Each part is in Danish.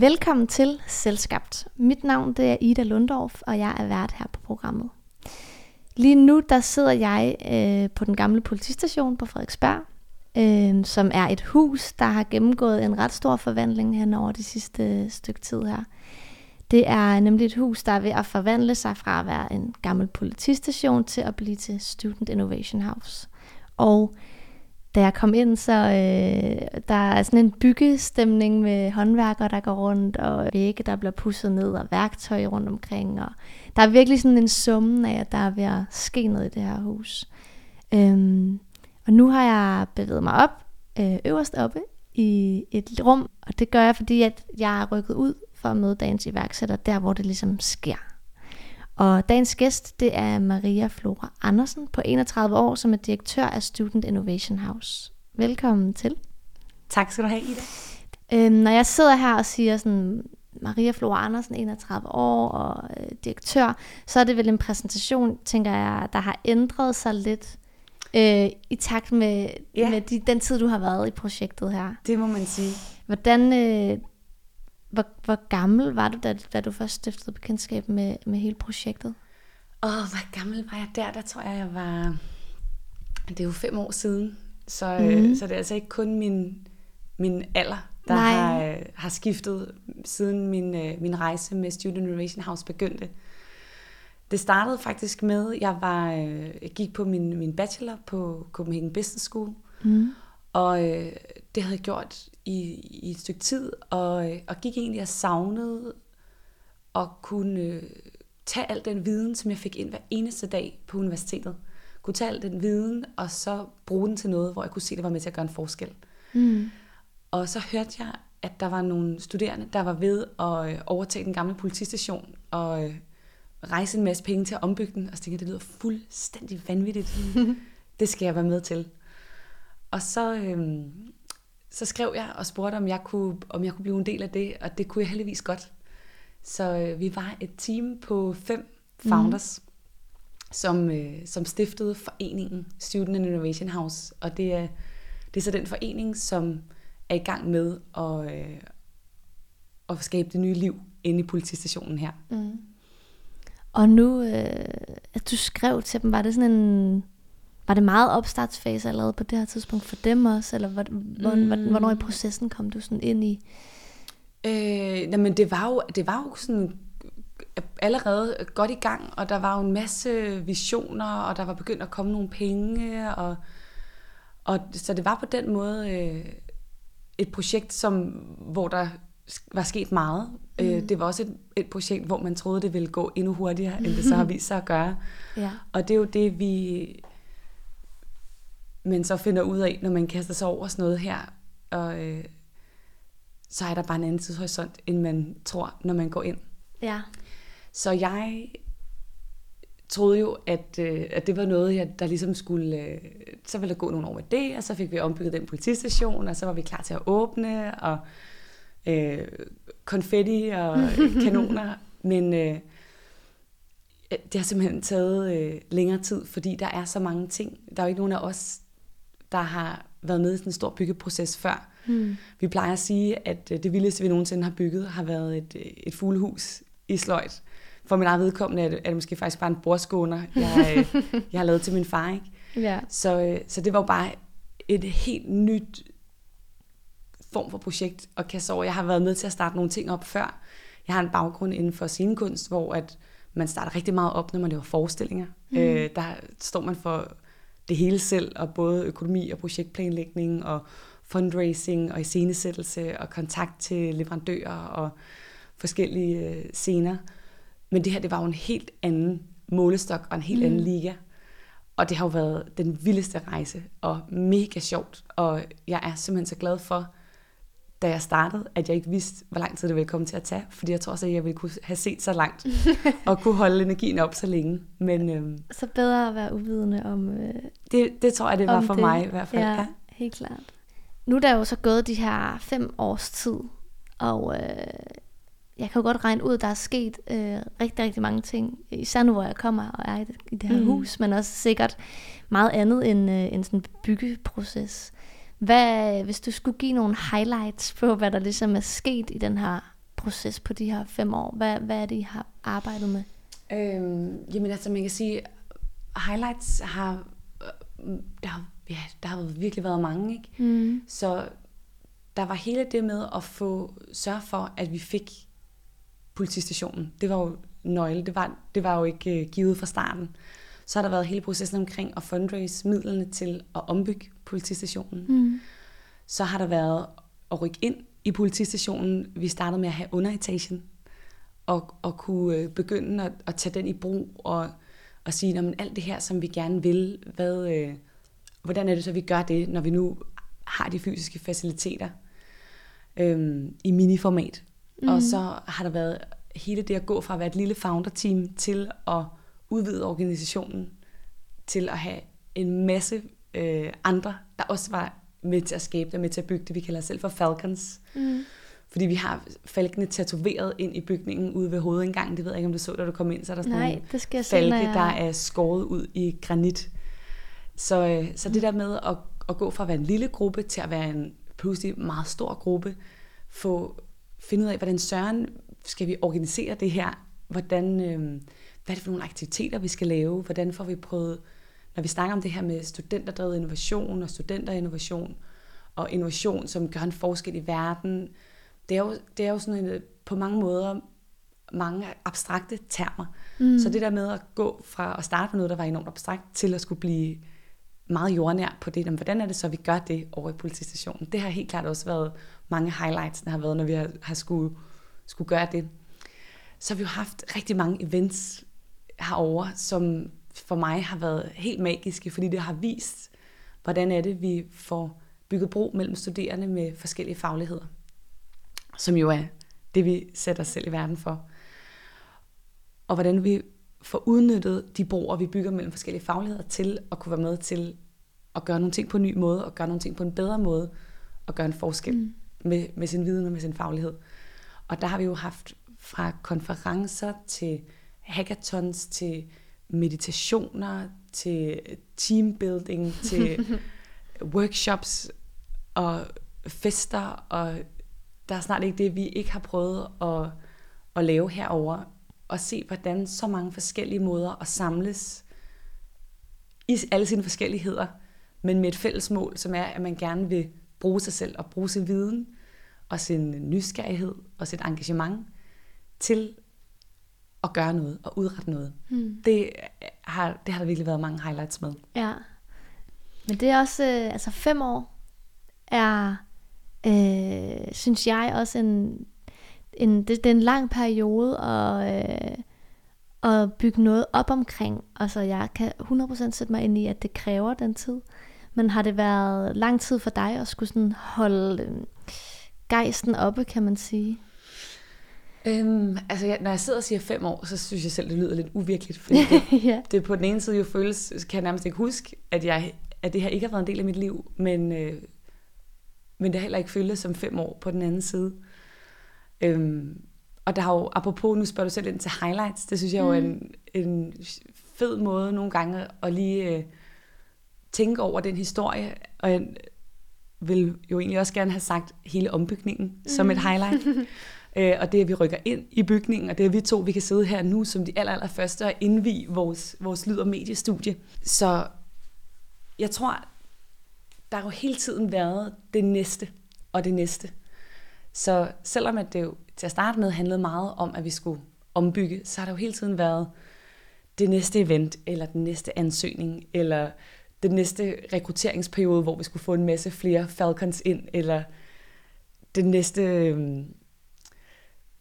Velkommen til Selskabt. Mit navn det er Ida Lundorf, og jeg er vært her på programmet. Lige nu der sidder jeg øh, på den gamle politistation på Frederiksberg, øh, som er et hus, der har gennemgået en ret stor forvandling hen over de sidste stykke tid her. Det er nemlig et hus, der er ved at forvandle sig fra at være en gammel politistation til at blive til Student Innovation House. Og da jeg kom ind, så øh, der er sådan en byggestemning med håndværkere, der går rundt, og vægge, der bliver pusset ned, og værktøj rundt omkring. Og der er virkelig sådan en summen af, at der er ved at ske noget i det her hus. Øhm, og nu har jeg bevæget mig op, øh, øverst oppe, i et rum, og det gør jeg, fordi at jeg er rykket ud for at møde dagens iværksætter, der hvor det ligesom sker. Og dagens gæst, det er Maria Flora Andersen på 31 år, som er direktør af Student Innovation House. Velkommen til. Tak skal du have, Ida. Øhm, når jeg sidder her og siger sådan, Maria Flora Andersen, 31 år og øh, direktør, så er det vel en præsentation, tænker jeg, der har ændret sig lidt øh, i takt med, ja. med de, den tid, du har været i projektet her. Det må man sige. Hvordan, øh, hvor, hvor gammel var du, da, da du først stiftede bekendtskab med, med hele projektet? Åh, oh, hvor gammel var jeg der? Der tror jeg, jeg var... Det er jo fem år siden. Så, mm. øh, så det er altså ikke kun min, min alder, der Nej. har, øh, har skiftet siden min, øh, min rejse med Student Innovation House begyndte. Det startede faktisk med, jeg var øh, jeg gik på min, min bachelor på Copenhagen Business School, mm. og øh, det havde jeg gjort i, i et stykke tid, og, øh, og gik egentlig og savnede at kunne øh, tage al den viden, som jeg fik ind hver eneste dag på universitetet. Kunne tage al den viden, og så bruge den til noget, hvor jeg kunne se, at det var med til at gøre en forskel. Mm. Og så hørte jeg, at der var nogle studerende, der var ved at øh, overtage den gamle politistation, og rejse en masse penge til at ombygge den, og så tænkte jeg, det lyder fuldstændig vanvittigt. det skal jeg være med til. Og så, øhm, så skrev jeg og spurgte, om jeg, kunne, om jeg kunne blive en del af det, og det kunne jeg heldigvis godt. Så øh, vi var et team på fem founders, mm. som, øh, som stiftede foreningen Student Innovation House, og det er, det er så den forening, som er i gang med at, øh, at skabe det nye liv inde i politistationen her. Mm. Og nu, øh, at du skrev til dem, var det sådan en... Var det meget opstartsfase allerede på det her tidspunkt for dem også? Eller hvor, mm. hvornår i processen kom du sådan ind i? Øh, jamen det var jo, det var jo sådan allerede godt i gang, og der var jo en masse visioner, og der var begyndt at komme nogle penge, og, og så det var på den måde øh, et projekt, som, hvor der var sket meget. Mm. Øh, det var også et, et projekt, hvor man troede, det ville gå endnu hurtigere, end det så har vist sig at gøre. ja. Og det er jo det, vi men så finder ud af, når man kaster sig over sådan noget her, og øh, så er der bare en anden tidshorisont, end man tror, når man går ind. Ja. Så jeg troede jo, at, øh, at det var noget, jeg, der ligesom skulle... Øh, så ville der gå nogle år med det, og så fik vi ombygget den politistation, og så var vi klar til at åbne, og øh, konfetti og kanoner, men øh, det har simpelthen taget øh, længere tid, fordi der er så mange ting. Der er jo ikke nogen af os, der har været med i sådan en stor byggeproces før. Mm. Vi plejer at sige, at øh, det vildeste, vi nogensinde har bygget, har været et, øh, et fuglehus i sløjt. For min eget vedkommende er det, er det måske faktisk bare en bordskåner, jeg, øh, jeg har lavet til min far. Ikke? Ja. Så, så det var jo bare et helt nyt form for projekt at kaste over. Jeg har været med til at starte nogle ting op før. Jeg har en baggrund inden for scenekunst, hvor at man starter rigtig meget op, når man laver forestillinger. Mm. Øh, der står man for det hele selv, og både økonomi og projektplanlægning og fundraising og iscenesættelse og kontakt til leverandører og forskellige øh, scener. Men det her, det var jo en helt anden målestok og en helt mm. anden liga. Og det har jo været den vildeste rejse og mega sjovt. Og jeg er simpelthen så glad for, da jeg startede, at jeg ikke vidste, hvor lang tid det ville komme til at tage, fordi jeg tror også, at jeg ville kunne have set så langt, og kunne holde energien op så længe. Men, øhm, så bedre at være uvidende om øh, det, det tror jeg, det var for det. mig i hvert fald. Ja, ja, helt klart. Nu er der jo så gået de her fem års tid, og øh, jeg kan jo godt regne ud, at der er sket øh, rigtig, rigtig mange ting, især nu, hvor jeg kommer og er i det, i det her mm. hus, men også sikkert meget andet end, øh, end sådan en byggeproces. Hvad, hvis du skulle give nogle highlights på, hvad der ligesom er sket i den her proces på de her fem år? Hvad, hvad er det, I har arbejdet med? Øhm, jamen altså, man kan sige, highlights har, øh, der, har, ja, der har virkelig været mange, ikke? Mm. Så der var hele det med at få sørge for, at vi fik politistationen. Det var jo nøgle. Det var, det var jo ikke uh, givet fra starten. Så har der været hele processen omkring at fundraise midlerne til at ombygge politistationen. Mm. Så har der været at rykke ind i politistationen. Vi startede med at have underetagen, og, og kunne øh, begynde at, at tage den i brug, og, og sige, at alt det her, som vi gerne vil, hvad, øh, hvordan er det så, vi gør det, når vi nu har de fysiske faciliteter øh, i miniformat. Mm. Og så har der været hele det at gå fra at være et lille founder-team til at udvide organisationen, til at have en masse øh, andre, der også var med til at skabe det, med til at bygge det. Vi kalder os selv for Falcons. Mm. Fordi vi har falkene tatoveret ind i bygningen ude ved hovedindgangen. Det ved jeg ikke, om du så, da du kom ind. Så er der sådan Nej, det skal jeg falke, se, jeg... der er skåret ud i granit. Så, øh, så det der med at, at gå fra at være en lille gruppe til at være en pludselig meget stor gruppe, få finde ud af, hvordan søren skal vi organisere det her? Hvordan, øh, hvad er det for nogle aktiviteter, vi skal lave? Hvordan får vi prøvet, når vi snakker om det her med studenterdrevet innovation og studenterinnovation, og innovation, som gør en forskel i verden, det er jo, det er jo sådan en, på mange måder mange abstrakte termer. Mm. Så det der med at gå fra at starte med noget, der var enormt abstrakt, til at skulle blive meget jordnær på det, hvordan er det så, vi gør det over i politistationen. Det har helt klart også været mange highlights, der har været, når vi har, har skulle, skulle gøre det. Så har vi jo haft rigtig mange events herover, som for mig har været helt magiske, fordi det har vist, hvordan er det, vi får bygget bro mellem studerende med forskellige fagligheder, som jo er det, vi sætter os selv i verden for. Og hvordan vi får udnyttet de broer, vi bygger mellem forskellige fagligheder, til at kunne være med til at gøre nogle ting på en ny måde, og gøre nogle ting på en bedre måde, og gøre en forskel mm. med, med sin viden og med sin faglighed. Og der har vi jo haft fra konferencer til hackathons, til meditationer, til teambuilding, til workshops og fester, og der er snart ikke det, vi ikke har prøvet at, at lave herover. Og se, hvordan så mange forskellige måder at samles i alle sine forskelligheder, men med et fælles mål, som er, at man gerne vil bruge sig selv og bruge sin viden og sin nysgerrighed og sit engagement til at gøre noget og udrette noget. Mm. Det, har, det har der virkelig været mange highlights med. Ja. Men det er også, øh, altså fem år er, øh, synes jeg også en, en det, det er en lang periode at, øh, at bygge noget op omkring. Altså jeg kan 100% sætte mig ind i, at det kræver den tid. Men har det været lang tid for dig at skulle sådan holde øh, gejsten oppe, kan man sige? Øhm, altså, jeg, når jeg sidder og siger fem år, så synes jeg selv, det lyder lidt uvirkeligt. Fordi det, ja. det på den ene side jo føles, kan jeg nærmest ikke huske, at, jeg, at det her ikke har været en del af mit liv, men, øh, men det har heller ikke føltes som fem år på den anden side. Øhm, og der har jo, apropos, nu spørger du selv ind til highlights, det synes jeg mm. jo er en, en fed måde nogle gange at lige øh, tænke over den historie, og jeg vil jo egentlig også gerne have sagt hele ombygningen mm. som et mm. highlight. øh, og det, at vi rykker ind i bygningen, og det, at vi to vi kan sidde her nu som de aller, aller første og indvige vores, vores lyd- og mediestudie. Så jeg tror, der har jo hele tiden været det næste og det næste. Så selvom at det jo til at starte med handlede meget om, at vi skulle ombygge, så har der jo hele tiden været det næste event, eller den næste ansøgning, eller den næste rekrutteringsperiode, hvor vi skulle få en masse flere Falcons ind, eller den næste, øhm,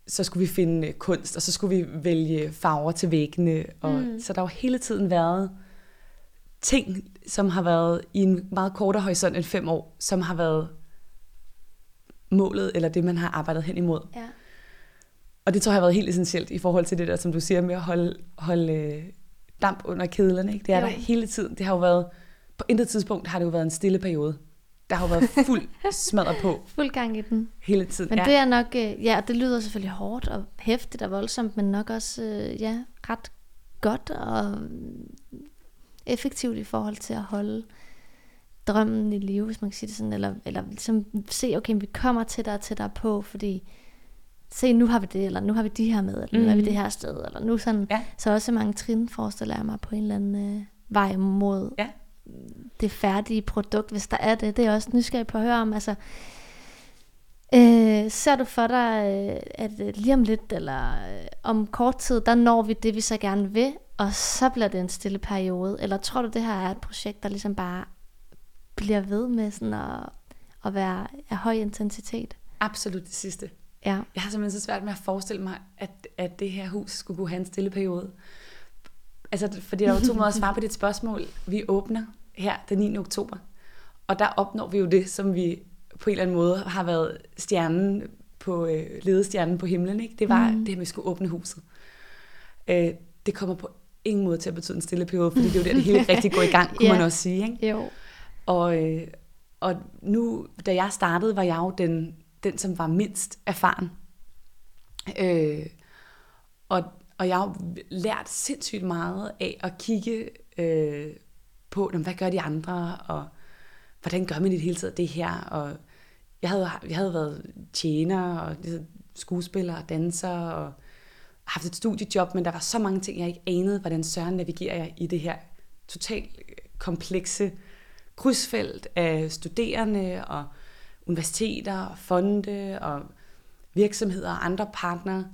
så skulle vi finde kunst, og så skulle vi vælge farver til væggene. Og, mm. Så der har jo hele tiden været ting, som har været i en meget kortere horisont end fem år, som har været målet, eller det, man har arbejdet hen imod. Ja. Og det tror jeg har været helt essentielt i forhold til det der, som du siger, med at holde, holde øh, damp under kedlerne. Ikke? Det er jo. der hele tiden. Det har jo været, på intet tidspunkt har det jo været en stille periode. Der har jo været fuld smadret på. Fuld gang i den. Hele tiden, Men ja. det er nok, øh, ja, det lyder selvfølgelig hårdt og hæftigt og voldsomt, men nok også, øh, ja, ret godt og effektivt i forhold til at holde drømmen i live, hvis man kan sige det sådan, eller, eller ligesom se, okay, vi kommer tættere og tættere på, fordi se, nu har vi det, eller nu har vi de her med, eller nu mm. er vi det her sted, eller nu sådan. Ja. Så også mange trin, forestiller jeg mig, på en eller anden øh, vej mod ja. Det færdige produkt, hvis der er det. Det er jeg også nysgerrig på at høre om. Altså, øh, ser du for dig, øh, at øh, lige om lidt, eller øh, om kort tid, der når vi det, vi så gerne vil, og så bliver det en stille periode? Eller tror du, det her er et projekt, der ligesom bare bliver ved med sådan at, at være af høj intensitet? Absolut det sidste. Ja. Jeg har simpelthen så svært med at forestille mig, at, at det her hus skulle kunne have en stille periode. Altså, fordi der er jo to måder at svare på dit spørgsmål. Vi åbner her den 9. oktober, og der opnår vi jo det, som vi på en eller anden måde har været stjernen på, øh, ledestjernen på himlen. Ikke? Det var mm. det, at vi skulle åbne huset. Øh, det kommer på ingen måde til at betyde en stille periode, fordi det er jo der, det hele rigtig går i gang, kunne yeah. man også sige. Ikke? Jo. Og, øh, og nu, da jeg startede, var jeg jo den, den som var mindst erfaren. Øh, og, og jeg har lært sindssygt meget af at kigge øh, på, hvad gør de andre, og hvordan gør man i det hele taget det her, og jeg havde, jeg havde været tjener, og ligesom skuespiller og danser, og haft et studiejob, men der var så mange ting, jeg ikke anede, hvordan søren navigerer jeg i det her totalt øh, komplekse krydsfelt af studerende og universiteter og fonde og virksomheder og andre partnere.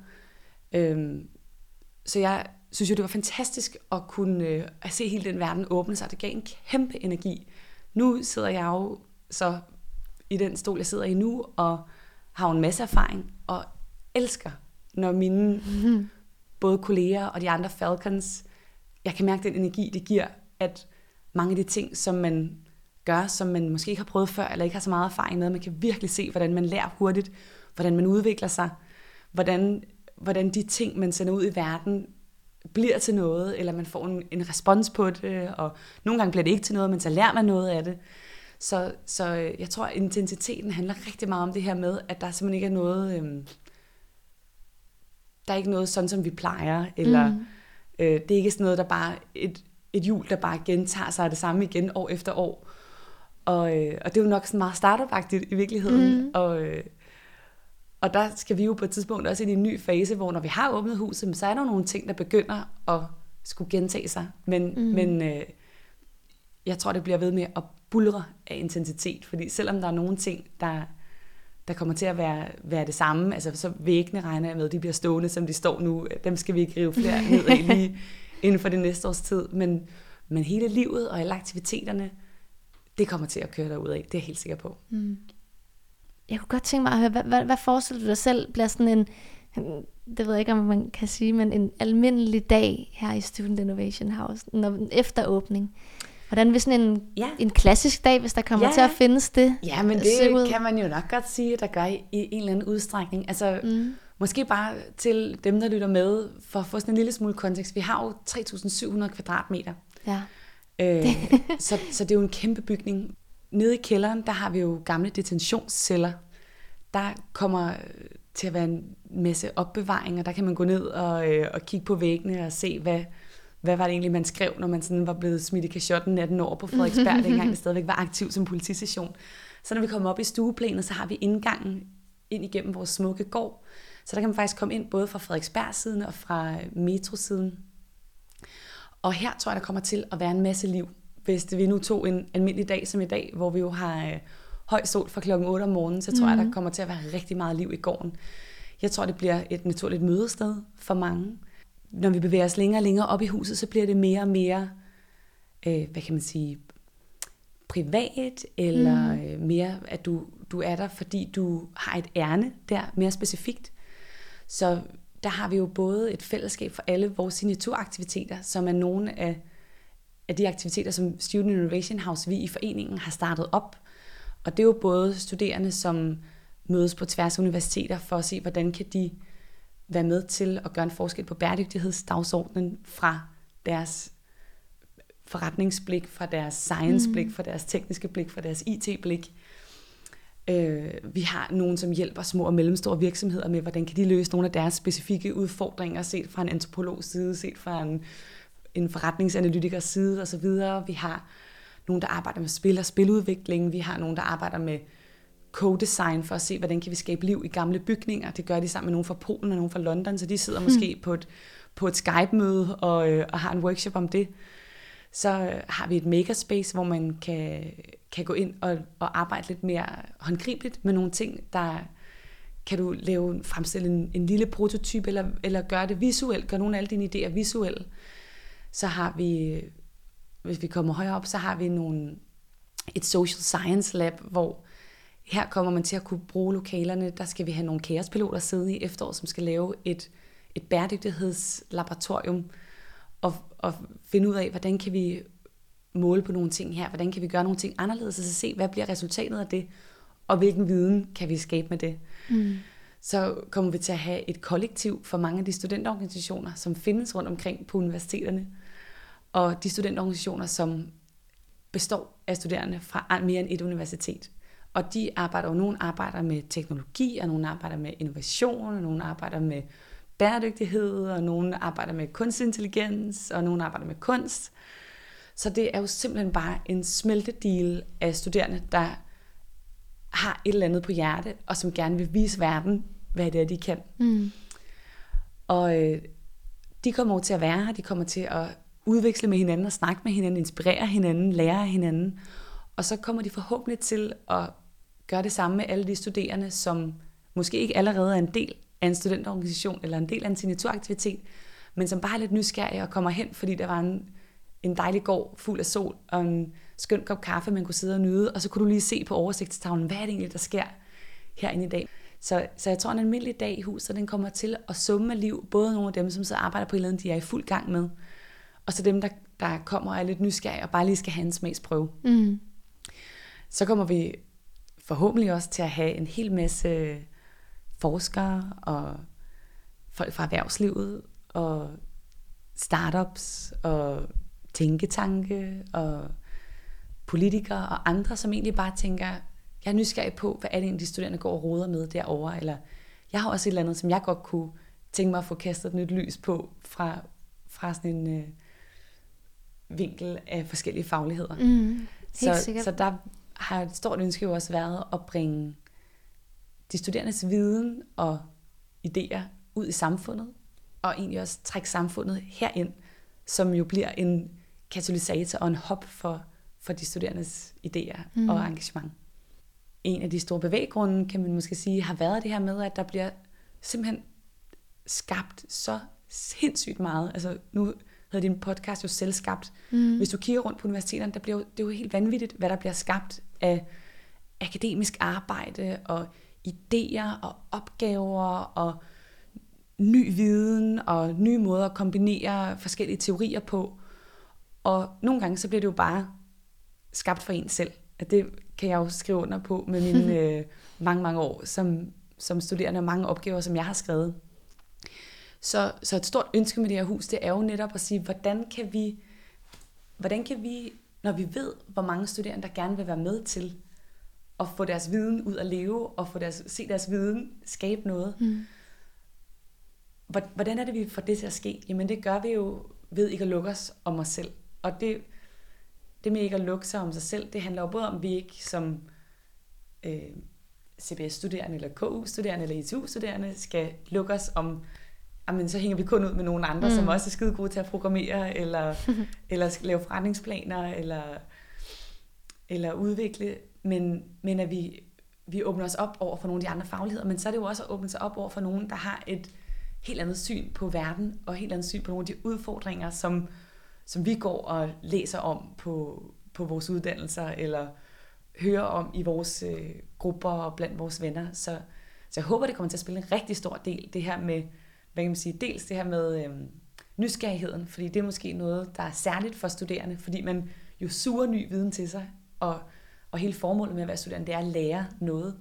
Øhm, så jeg synes jo, det var fantastisk at kunne øh, at se hele den verden åbne sig. Det gav en kæmpe energi. Nu sidder jeg jo så i den stol, jeg sidder i nu, og har en masse erfaring, og elsker, når mine mm. både kolleger og de andre Falcons, jeg kan mærke den energi, det giver, at mange af de ting, som man gør, som man måske ikke har prøvet før, eller ikke har så meget erfaring med, man kan virkelig se, hvordan man lærer hurtigt, hvordan man udvikler sig, hvordan, hvordan de ting, man sender ud i verden, bliver til noget, eller man får en, en respons på det, og nogle gange bliver det ikke til noget, men så lærer man noget af det. Så, så øh, jeg tror, at intensiteten handler rigtig meget om det her med, at der simpelthen ikke er noget, øhm, der er ikke noget sådan, som vi plejer, eller mm. øh, det er ikke sådan noget, der bare, et, et hjul, der bare gentager sig det samme igen år efter år. Og, øh, og det er jo nok sådan meget startup i virkeligheden. Mm. Og, øh, og der skal vi jo på et tidspunkt også ind i en ny fase, hvor når vi har åbnet huset, så er der nogle ting, der begynder at skulle gentage sig. Men, mm. men øh, jeg tror, det bliver ved med at bulre af intensitet, fordi selvom der er nogle ting, der, der kommer til at være, være det samme, altså så væggene regner jeg med, de bliver stående, som de står nu, dem skal vi ikke rive flere ned af lige inden for det næste års tid, men, men hele livet og alle aktiviteterne, det kommer til at køre derud af, det er jeg helt sikker på. Mm. Jeg kunne godt tænke mig at høre, hvad, hvad, hvad forestiller du dig selv bliver sådan en, det ved jeg ikke, om man kan sige, men en almindelig dag her i Student Innovation House, når, efter åbning? Hvordan vil sådan en, ja. en klassisk dag, hvis der kommer ja. til at findes det? Ja, men det ud? kan man jo nok godt sige, at der gør i, i en eller anden udstrækning. Altså, mm. måske bare til dem, der lytter med, for at få sådan en lille smule kontekst. Vi har jo 3.700 kvadratmeter. Ja. Øh, så, så det er jo en kæmpe bygning. Nede i kælderen, der har vi jo gamle detentionsceller. Der kommer til at være en masse opbevaringer. Der kan man gå ned og, øh, og kigge på væggene og se, hvad, hvad var det egentlig, man skrev, når man sådan var blevet smidt i kashotten 18 år på Frederiksberg, dengang det stadigvæk var aktiv som politistation. Så når vi kommer op i stueplanet, så har vi indgangen ind igennem vores smukke gård. Så der kan man faktisk komme ind både fra Frederiksberg-siden og fra metrosiden. Og her tror jeg, der kommer til at være en masse liv. Hvis det, vi nu tog en almindelig dag som i dag, hvor vi jo har øh, høj sol fra klokken 8 om morgenen, så tror mm. jeg, der mhm. kommer til at være rigtig meget liv i gården. Jeg tror, det bliver et naturligt mødested for mange når vi bevæger os længere og længere op i huset, så bliver det mere og mere, øh, hvad kan man sige, privat, eller mm. øh, mere, at du, du er der, fordi du har et ærne der, mere specifikt. Så der har vi jo både et fællesskab for alle vores signaturaktiviteter, som er nogle af, af de aktiviteter, som Student Innovation House, vi i foreningen har startet op. Og det er jo både studerende, som mødes på tværs af universiteter for at se, hvordan kan de være med til at gøre en forskel på bæredygtighedsdagsordenen fra deres forretningsblik, fra deres science-blik, mm. fra deres tekniske blik, fra deres IT-blik. Øh, vi har nogen, som hjælper små og mellemstore virksomheder med, hvordan kan de løse nogle af deres specifikke udfordringer, set fra en antropologs side, set fra en, en forretningsanalytikers side osv. Vi har nogen, der arbejder med spil og spiludvikling. Vi har nogen, der arbejder med co-design for at se, hvordan kan vi skabe liv i gamle bygninger. Det gør de sammen med nogen fra Polen og nogen fra London, så de sidder måske mm. på et, på et Skype-møde og, øh, og har en workshop om det. Så øh, har vi et makerspace, hvor man kan, kan gå ind og, og arbejde lidt mere håndgribeligt med nogle ting, der kan du lave, fremstille en, en lille prototyp, eller, eller gøre det visuelt, gøre nogle af alle dine idéer visuelle. Så har vi, hvis vi kommer højere op, så har vi nogle, et social science lab, hvor her kommer man til at kunne bruge lokalerne. Der skal vi have nogle kaospiloter sidde i efteråret, som skal lave et, et bæredygtighedslaboratorium og, og finde ud af, hvordan kan vi måle på nogle ting her, hvordan kan vi gøre nogle ting anderledes, og så se, hvad bliver resultatet af det, og hvilken viden kan vi skabe med det. Mm. Så kommer vi til at have et kollektiv for mange af de studenterorganisationer, som findes rundt omkring på universiteterne, og de studenterorganisationer, som består af studerende fra mere end et universitet. Og de arbejder jo, nogle arbejder med teknologi, og nogle arbejder med innovation, og nogle arbejder med bæredygtighed, og nogle arbejder med kunstig intelligens, og nogle arbejder med kunst. Så det er jo simpelthen bare en smeltedeal af studerende, der har et eller andet på hjerte, og som gerne vil vise verden, hvad det er, de kan. Mm. Og øh, de kommer over til at være her, de kommer til at udveksle med hinanden og snakke med hinanden, inspirere hinanden, lære af hinanden. Og så kommer de forhåbentlig til at gøre det samme med alle de studerende, som måske ikke allerede er en del af en studenterorganisation eller en del af en signaturaktivitet, men som bare er lidt nysgerrige og kommer hen, fordi der var en, en dejlig gård fuld af sol og en skøn kop kaffe, man kunne sidde og nyde, og så kunne du lige se på oversigtstavlen, hvad er det egentlig, der sker herinde i dag. Så, så jeg tror, en almindelig dag i huset, den kommer til at summe af liv, både nogle af dem, som så arbejder på et eller andet, de er i fuld gang med, og så dem, der, der kommer og er lidt nysgerrige og bare lige skal have en smagsprøve. Mm. Så kommer vi forhåbentlig også til at have en hel masse forskere og folk fra erhvervslivet og startups og tænketanke og politikere og andre, som egentlig bare tænker, jeg er nysgerrig på, hvad er det egentlig, de studerende går og råder med derovre, eller jeg har også et eller andet, som jeg godt kunne tænke mig at få kastet et nyt lys på fra, fra sådan en øh, vinkel af forskellige fagligheder. Mm, så, så der har et stort ønske jo også været at bringe de studerendes viden og idéer ud i samfundet, og egentlig også trække samfundet herind, som jo bliver en katalysator og en hop for, for de studerendes idéer mm. og engagement. En af de store bevæggrunde, kan man måske sige, har været det her med, at der bliver simpelthen skabt så sindssygt meget. Altså nu hedder din podcast jo selvskabt. Mm. Hvis du kigger rundt på universiteterne, der bliver jo, det er jo helt vanvittigt, hvad der bliver skabt af akademisk arbejde og idéer og opgaver og ny viden og nye måder at kombinere forskellige teorier på. Og nogle gange så bliver det jo bare skabt for en selv. At det kan jeg jo skrive under på med mine øh, mange, mange år som, som studerende og mange opgaver, som jeg har skrevet. Så, så et stort ønske med det her hus, det er jo netop at sige, hvordan kan vi, hvordan kan vi når vi ved, hvor mange studerende, der gerne vil være med til at få deres viden ud at leve, og få deres, se deres viden skabe noget. Mm. Hvordan er det, vi får det til at ske? Jamen det gør vi jo ved ikke at lukke os om os selv. Og det, det med ikke at lukke sig om sig selv, det handler jo både om, at vi ikke som øh, CBS-studerende, eller KU-studerende, eller ITU-studerende, skal lukke os om jamen, så hænger vi kun ud med nogle andre, mm. som også er skide gode til at programmere, eller, eller lave forretningsplaner, eller, eller udvikle, men, men at vi, vi åbner os op over for nogle af de andre fagligheder, men så er det jo også at åbne sig op over for nogen, der har et helt andet syn på verden, og helt andet syn på nogle af de udfordringer, som, som vi går og læser om på, på vores uddannelser, eller hører om i vores øh, grupper og blandt vores venner. Så, så jeg håber, det kommer til at spille en rigtig stor del, det her med hvad kan man sige, dels det her med øh, nysgerrigheden, fordi det er måske noget, der er særligt for studerende, fordi man jo suger ny viden til sig, og, og hele formålet med at være studerende, det er at lære noget.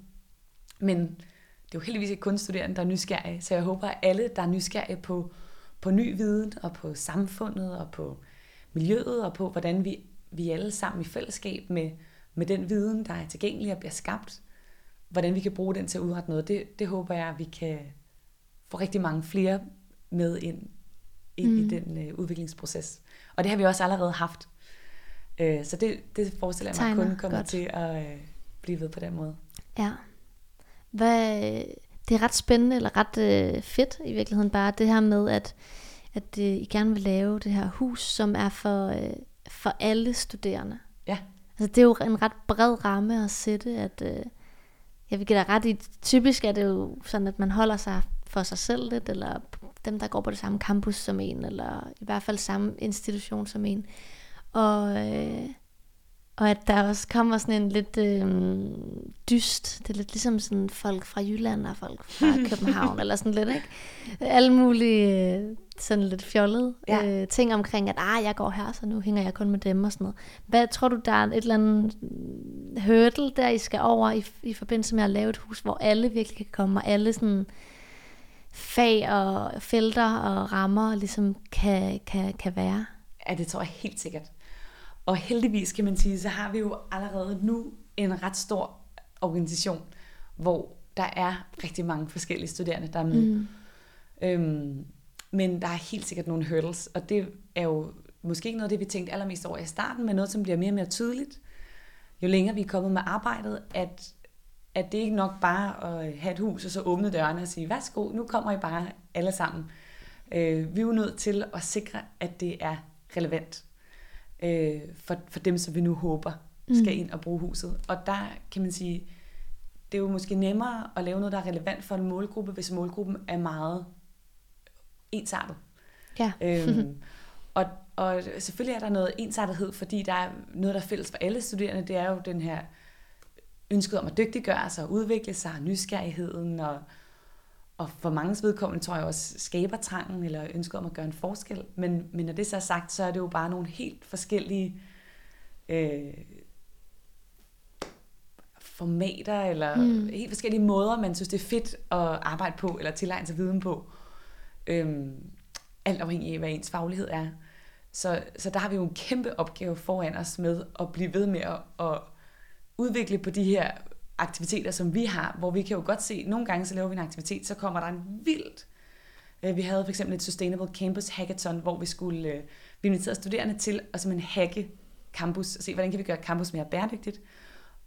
Men det er jo heldigvis ikke kun studerende, der er nysgerrige, så jeg håber, at alle, der er nysgerrige på, på ny viden, og på samfundet, og på miljøet, og på hvordan vi, vi alle sammen i fællesskab med, med den viden, der er tilgængelig og bliver skabt, hvordan vi kan bruge den til at udrette noget, det, det håber jeg, at vi kan, få rigtig mange flere med ind, ind mm. i den øh, udviklingsproces. Og det har vi også allerede haft. Øh, så det, det forestiller jeg mig kun kommer godt. til at øh, blive ved på den måde. Ja. Hvad, det er ret spændende, eller ret øh, fedt i virkeligheden bare, det her med, at, at øh, I gerne vil lave det her hus, som er for, øh, for alle studerende. Ja. Altså det er jo en ret bred ramme at sætte, at øh, jeg vil give dig ret i, typisk er det jo sådan, at man holder sig for sig selv lidt, eller dem, der går på det samme campus som en, eller i hvert fald samme institution som en. Og, øh, og at der også kommer sådan en lidt øh, dyst. Det er lidt ligesom sådan folk fra Jylland og folk fra København, eller sådan lidt, ikke? Alle mulige øh, sådan lidt fjollede ja. øh, ting omkring, at ah, jeg går her, så nu hænger jeg kun med dem og sådan noget. Hvad tror du, der er et eller andet hurdle, der I skal over i, i forbindelse med at lave et hus, hvor alle virkelig kan komme, og alle sådan fag og felter og rammer ligesom kan, kan, kan være? Ja, det tror jeg helt sikkert. Og heldigvis kan man sige, så har vi jo allerede nu en ret stor organisation, hvor der er rigtig mange forskellige studerende, der er med. Mm. Øhm, men der er helt sikkert nogle hurdles, og det er jo måske ikke noget af det, vi tænkte allermest over i starten, men noget, som bliver mere og mere tydeligt, jo længere vi er kommet med arbejdet, at, at det ikke nok bare at have et hus, og så åbne dørene og sige, værsgo, nu kommer I bare alle sammen. Øh, vi er jo nødt til at sikre, at det er relevant øh, for, for dem, som vi nu håber skal mm. ind og bruge huset. Og der kan man sige, det er jo måske nemmere at lave noget, der er relevant for en målgruppe, hvis målgruppen er meget ensartet. Ja. øhm, og, og selvfølgelig er der noget ensartethed, fordi der er noget, der er fælles for alle studerende. Det er jo den her ønsket om at dygtiggøre sig og udvikle sig, nysgerrigheden og og for mange vedkommende tror jeg også skabertrangen eller ønsket om at gøre en forskel. Men, men når det så er sagt, så er det jo bare nogle helt forskellige øh, formater eller mm. helt forskellige måder, man synes, det er fedt at arbejde på eller tilegne sig viden på. Øhm, alt afhængig af, hvad ens faglighed er. Så, så der har vi jo en kæmpe opgave foran os med at blive ved med at, at udvikle på de her aktiviteter, som vi har, hvor vi kan jo godt se, nogle gange så laver vi en aktivitet, så kommer der en vildt. Øh, vi havde for eksempel et Sustainable Campus Hackathon, hvor vi skulle, øh, vi inviterede studerende til at simpelthen hacke campus, og se, hvordan kan vi gøre campus mere bæredygtigt.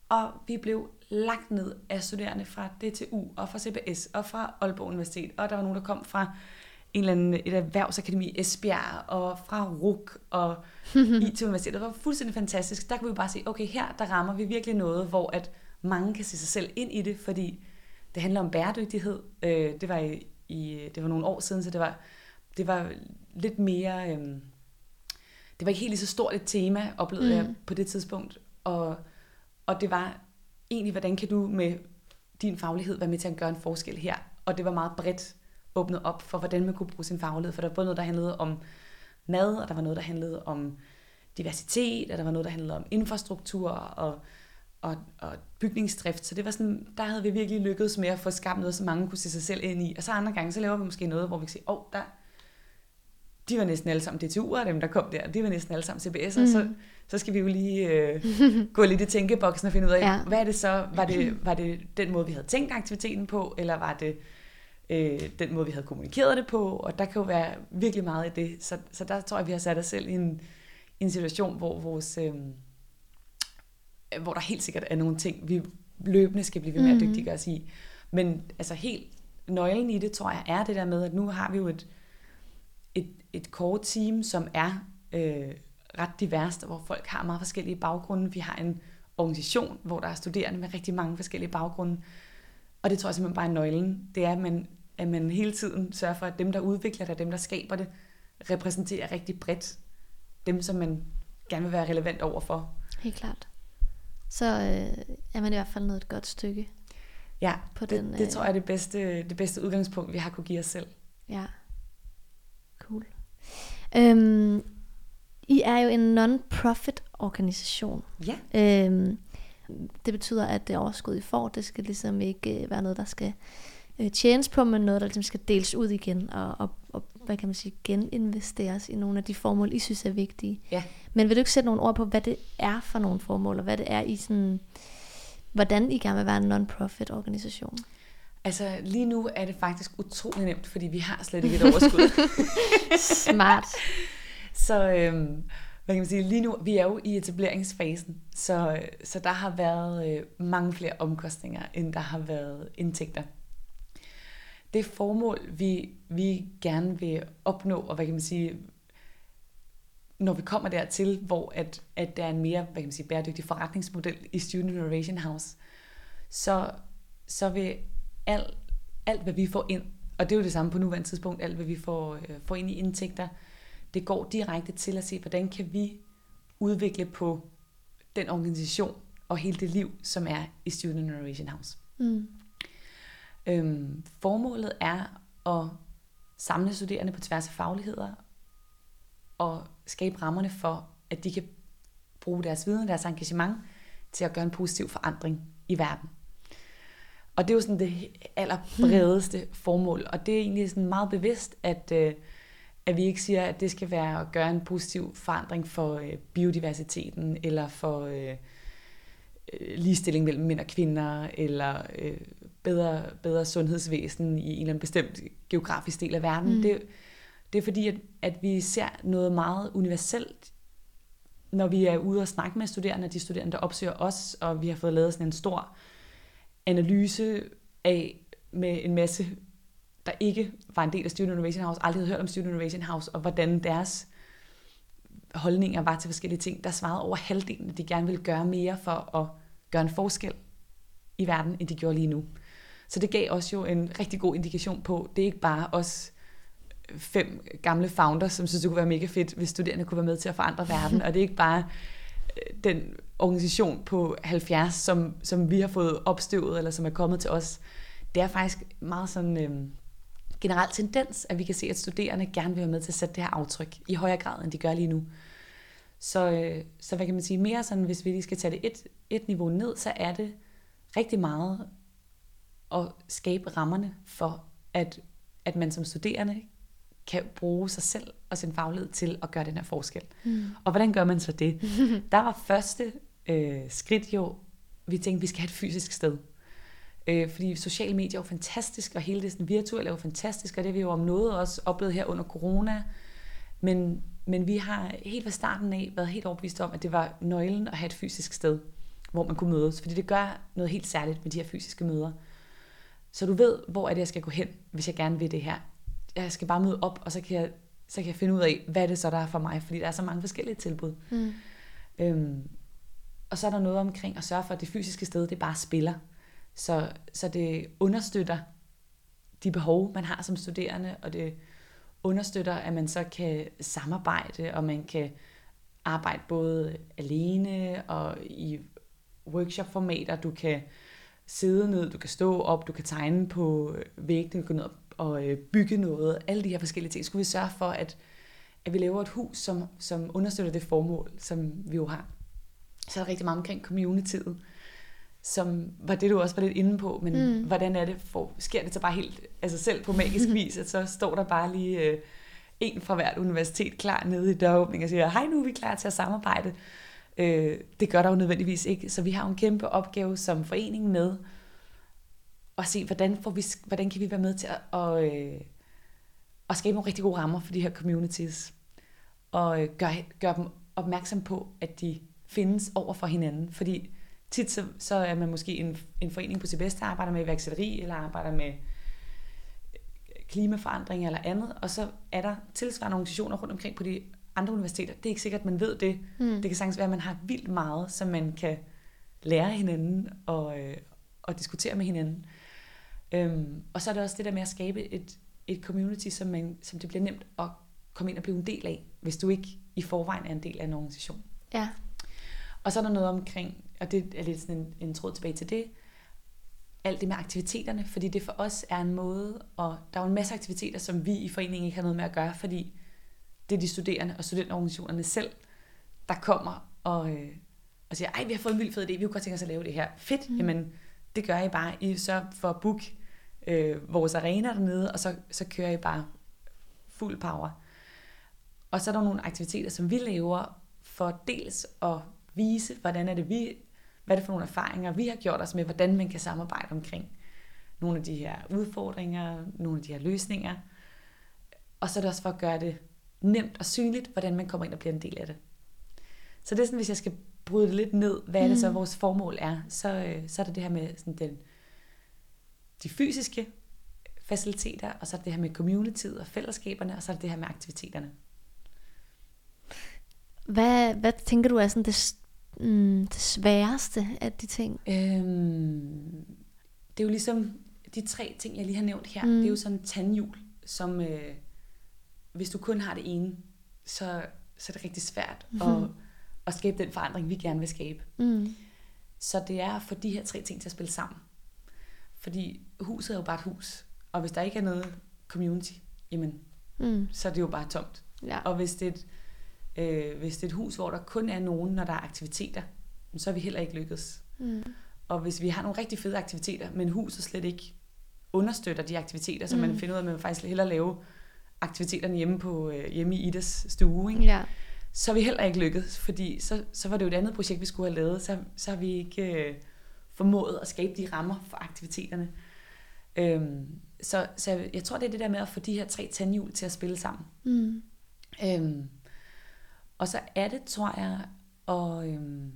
Og vi blev lagt ned af studerende fra DTU, og fra CBS, og fra Aalborg Universitet, og der var nogen, der kom fra en eller anden, et erhvervsakademi i Esbjerg, og fra RUK, og IT Universitet. Det var fuldstændig fantastisk. Der kunne vi bare se, okay, her der rammer vi virkelig noget, hvor at mange kan se sig selv ind i det, fordi det handler om bæredygtighed. Øh, det var i, i det var nogle år siden, så det var, det var lidt mere... Øh, det var ikke helt lige så stort et tema, oplevede mm. jeg på det tidspunkt. Og, og det var egentlig, hvordan kan du med din faglighed være med til at gøre en forskel her? Og det var meget bredt åbnet op for, hvordan man kunne bruge sin faglighed. For der var både noget, der handlede om mad, og der var noget, der handlede om diversitet, og der var noget, der handlede om infrastruktur, og og, og bygningsdrift. Så det var sådan, der havde vi virkelig lykkedes med at få skabt noget, som mange kunne se sig selv ind i. Og så andre gange, så laver vi måske noget, hvor vi kan sige, åh, oh, der, de var næsten alle sammen DTU'er, dem der kom der, de var næsten alle sammen CBS'er, mm. så, så skal vi jo lige øh, gå lidt i tænkeboksen og finde ud af, ja. hvad er det så, var det, var det den måde, vi havde tænkt aktiviteten på, eller var det øh, den måde, vi havde kommunikeret det på, og der kan jo være virkelig meget i det, så, så der tror jeg, vi har sat os selv i en, i en situation, hvor vores... Øh, hvor der helt sikkert er nogle ting, vi løbende skal blive ved med at mhm. dygtiggøre os i. Men altså helt nøglen i det, tror jeg, er det der med, at nu har vi jo et, et, et core team, som er øh, ret diverst, hvor folk har meget forskellige baggrunde. Vi har en organisation, hvor der er studerende med rigtig mange forskellige baggrunde. Og det tror jeg simpelthen bare er nøglen. Det er, at man, at man hele tiden sørger for, at dem, der udvikler det, dem, der skaber det, repræsenterer rigtig bredt dem, som man gerne vil være relevant overfor. Helt klart så øh, er man i hvert fald nået et godt stykke. Ja, på det, den, øh, det tror jeg er det bedste, det bedste udgangspunkt, vi har kunne give os selv. Ja, cool. Øhm, I er jo en non-profit organisation. Ja. Øhm, det betyder, at det overskud, I får, det skal ligesom ikke øh, være noget, der skal øh, tjenes på, men noget, der ligesom skal deles ud igen og, og, og hvad kan man sige, geninvesteres i nogle af de formål, I synes er vigtige. Ja. Men vil du ikke sætte nogle ord på, hvad det er for nogle formål, og hvad det er i sådan, hvordan I gerne vil være en non-profit organisation? Altså lige nu er det faktisk utrolig nemt, fordi vi har slet ikke et overskud. Smart. Så øhm, hvad kan man sige, lige nu, vi er jo i etableringsfasen, så, så der har været øh, mange flere omkostninger, end der har været indtægter. Det formål, vi, vi gerne vil opnå, og hvad kan man sige, når vi kommer dertil, hvor at, at der er en mere hvad kan man sige, bæredygtig forretningsmodel i Student Innovation House, så, så vil alt, alt, hvad vi får ind, og det er jo det samme på nuværende tidspunkt, alt hvad vi får, øh, får ind i indtægter, det går direkte til at se, hvordan kan vi udvikle på den organisation og hele det liv, som er i Student Innovation House. Mm. Øhm, formålet er at samle studerende på tværs af fagligheder og skabe rammerne for, at de kan bruge deres viden, deres engagement til at gøre en positiv forandring i verden. Og det er jo sådan det allerbredeste formål, og det er egentlig sådan meget bevidst, at, øh, at vi ikke siger, at det skal være at gøre en positiv forandring for øh, biodiversiteten, eller for øh, ligestilling mellem mænd og kvinder, eller bedre, bedre sundhedsvæsen i en eller anden bestemt geografisk del af verden. Mm. Det, det er fordi, at, at vi ser noget meget universelt, når vi er ude og snakke med studerende, de studerende, der opsøger os, og vi har fået lavet sådan en stor analyse af med en masse, der ikke var en del af Student Innovation House, aldrig havde hørt om Student Innovation House, og hvordan deres holdninger var til forskellige ting. Der svarede over halvdelen, at de gerne ville gøre mere for at gøre en forskel i verden, end de gjorde lige nu. Så det gav os jo en rigtig god indikation på, det er ikke bare os fem gamle founders, som synes, det kunne være mega fedt, hvis studerende kunne være med til at forandre verden, og det er ikke bare øh, den organisation på 70, som, som vi har fået opstøvet, eller som er kommet til os. Det er faktisk meget sådan øh, generel tendens, at vi kan se, at studerende gerne vil være med til at sætte det her aftryk i højere grad, end de gør lige nu. Så, øh, så hvad kan man sige, mere sådan, hvis vi lige skal tage det et, et niveau ned, så er det rigtig meget at skabe rammerne for, at, at man som studerende kan bruge sig selv og sin faglighed til at gøre den her forskel. Mm. Og hvordan gør man så det? Der var første øh, skridt jo, vi tænkte, vi skal have et fysisk sted. Øh, fordi sociale medier er jo fantastisk, og hele det sådan, virtuelle er jo fantastisk, og det har vi jo om noget også oplevet her under corona. Men, men vi har helt fra starten af været helt overbevist om, at det var nøglen at have et fysisk sted, hvor man kunne mødes. Fordi det gør noget helt særligt med de her fysiske møder. Så du ved, hvor er det, jeg skal gå hen, hvis jeg gerne vil det her. Jeg skal bare møde op, og så kan jeg, så kan jeg finde ud af, hvad det så, der er for mig, fordi der er så mange forskellige tilbud. Mm. Øhm, og så er der noget omkring at sørge for, at det fysiske sted, det bare spiller. Så, så det understøtter de behov, man har som studerende, og det understøtter, at man så kan samarbejde, og man kan arbejde både alene og i workshop-formater. Du kan sidde ned, du kan stå op, du kan tegne på væggene, du kan ned og øh, bygge noget. Alle de her forskellige ting. Skulle vi sørge for, at, at vi laver et hus, som, som understøtter det formål, som vi jo har. Så er der rigtig meget omkring communityet, som var det, du også var lidt inde på, men mm. hvordan er det, for, sker det så bare helt altså selv på magisk vis, at så står der bare lige øh, en fra hvert universitet klar nede i døråbningen og siger, hej nu er vi klar til at samarbejde. Øh, det gør der jo nødvendigvis ikke, så vi har jo en kæmpe opgave som forening med at se, hvordan, får vi, hvordan kan vi være med til at, at, øh, at skabe nogle rigtig gode rammer for de her communities, og øh, gøre gør dem opmærksom på, at de findes over for hinanden, fordi tit så, så er man måske en, en forening på sit bedste, arbejder med iværksætteri, eller arbejder med klimaforandring eller andet, og så er der tilsvarende organisationer rundt omkring på de andre universiteter. Det er ikke sikkert, at man ved det. Mm. Det kan sagtens være, at man har vildt meget, som man kan lære hinanden og, øh, og diskutere med hinanden. Øhm, og så er det også det der med at skabe et, et community, som, man, som det bliver nemt at komme ind og blive en del af, hvis du ikke i forvejen er en del af en organisation. Ja. Og så er der noget omkring, og det er lidt sådan en, en tråd tilbage til det, alt det med aktiviteterne, fordi det for os er en måde, og der er jo en masse aktiviteter, som vi i foreningen ikke har noget med at gøre, fordi det er de studerende og studenterorganisationerne selv, der kommer og, øh, og siger, ej, vi har fået en vild fed idé, vi kunne godt tænke os at lave det her. Fedt, mm. jamen det gør I bare. I så for at book øh, vores arena dernede, og så, så kører I bare fuld power. Og så er der nogle aktiviteter, som vi laver for dels at vise, hvordan er det vi, hvad er det for nogle erfaringer, vi har gjort os med, hvordan man kan samarbejde omkring nogle af de her udfordringer, nogle af de her løsninger. Og så er det også for at gøre det nemt og synligt, hvordan man kommer ind og bliver en del af det. Så det er sådan, hvis jeg skal bryde det lidt ned, hvad er det så, mm. vores formål er, så, øh, så er det det her med sådan den, de fysiske faciliteter, og så er det det her med communityet og fællesskaberne, og så er det det her med aktiviteterne. Hvad, hvad tænker du er sådan det, mm, det sværeste af de ting? Øhm, det er jo ligesom de tre ting, jeg lige har nævnt her. Mm. Det er jo sådan en tandhjul, som øh, hvis du kun har det ene, så, så er det rigtig svært mm-hmm. at, at skabe den forandring, vi gerne vil skabe. Mm. Så det er at få de her tre ting til at spille sammen. Fordi huset er jo bare et hus. Og hvis der ikke er noget community, jamen, mm. så er det jo bare tomt. Ja. Og hvis det, er et, øh, hvis det er et hus, hvor der kun er nogen, når der er aktiviteter, så er vi heller ikke lykkedes. Mm. Og hvis vi har nogle rigtig fede aktiviteter, men huset slet ikke understøtter de aktiviteter, så mm. man finder ud af, at man faktisk hellere lave aktiviteterne hjemme, på, øh, hjemme i Idas stue, ikke? Ja. så er vi heller ikke lykkedes, fordi så, så var det jo et andet projekt, vi skulle have lavet, så, så har vi ikke øh, formået at skabe de rammer for aktiviteterne. Øhm, så, så jeg tror, det er det der med at få de her tre tandhjul til at spille sammen. Mm. Øhm, og så er det, tror jeg, at, øhm,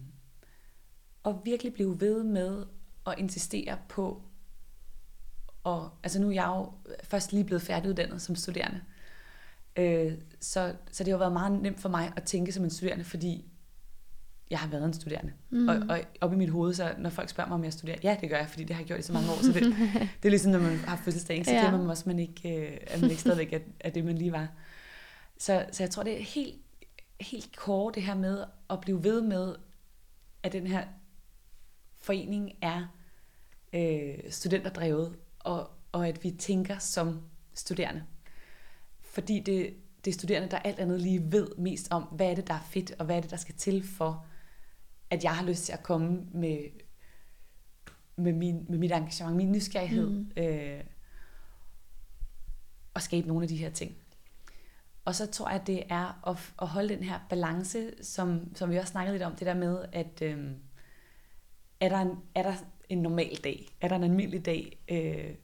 at virkelig blive ved med at insistere på, og altså nu er jeg jo først lige blevet færdiguddannet som studerende, øh, så, så det har været meget nemt for mig at tænke som en studerende, fordi jeg har været en studerende. Mm. Og, og op i mit hoved, så når folk spørger mig, om jeg studerer, ja, det gør jeg, fordi det har jeg gjort i så mange år. Så det, det er ligesom, når man har fødselsdag, så ja. glemmer man også, man ikke, øh, at man ikke stadigvæk er, er det, man lige var. Så, så jeg tror, det er helt, helt kort det her med at blive ved med, at den her forening er øh, studenterdrevet, og, og at vi tænker som studerende. Fordi det, det er studerende, der alt andet lige ved mest om, hvad er det, der er fedt, og hvad er det, der skal til for, at jeg har lyst til at komme med, med, min, med mit engagement, min nysgerrighed, mm. øh, og skabe nogle af de her ting. Og så tror jeg, at det er at, at holde den her balance, som, som vi også snakkede lidt om, det der med, at øh, er, der en, er der en normal dag? Er der en almindelig dag? Øh,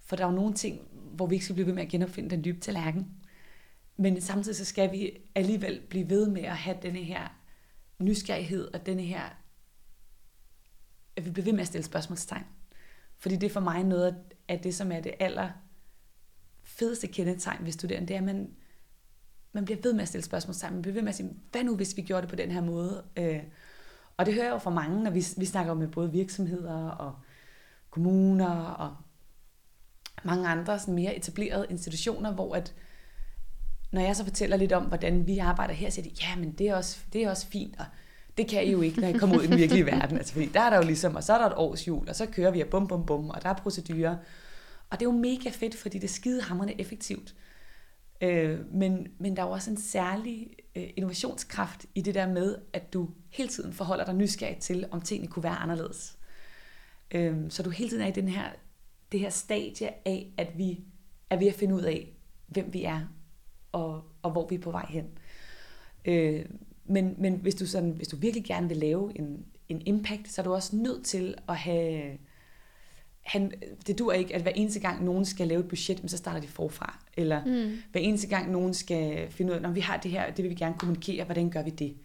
for der er jo nogle ting, hvor vi ikke skal blive ved med at genopfinde den dybe tallerken. Men samtidig så skal vi alligevel blive ved med at have denne her nysgerrighed og denne her, at vi bliver ved med at stille spørgsmålstegn. Fordi det er for mig noget af det, som er det aller fedeste kendetegn ved studerende, det er, at man, man bliver ved med at stille spørgsmålstegn. Man bliver ved med at sige, hvad nu hvis vi gjorde det på den her måde? Øh, og det hører jeg jo fra mange, når vi, vi snakker med både virksomheder og kommuner og mange andre sådan mere etablerede institutioner, hvor at, når jeg så fortæller lidt om, hvordan vi arbejder her, så siger de, ja, men det er også, det er også fint, og det kan I jo ikke, når I kommer ud i den virkelige verden. Altså, fordi der er der jo ligesom, og så er der et års jul, og så kører vi, og bum, bum, bum, og der er procedurer. Og det er jo mega fedt, fordi det er skidehamrende effektivt. Øh, men, men der er jo også en særlig øh, innovationskraft i det der med, at du hele tiden forholder dig nysgerrig til, om tingene kunne være anderledes. Øh, så du hele tiden er i den her, det her stadie af, at vi er ved at finde ud af, hvem vi er, og, og hvor vi er på vej hen. Øh, men men hvis, du sådan, hvis du virkelig gerne vil lave en, en impact, så er du også nødt til at have han, det dur ikke, at hver eneste gang nogen skal lave et budget, så starter de forfra. Eller mm. hver eneste gang nogen skal finde ud af, når vi har det her, det vil vi gerne kommunikere, hvordan gør vi det?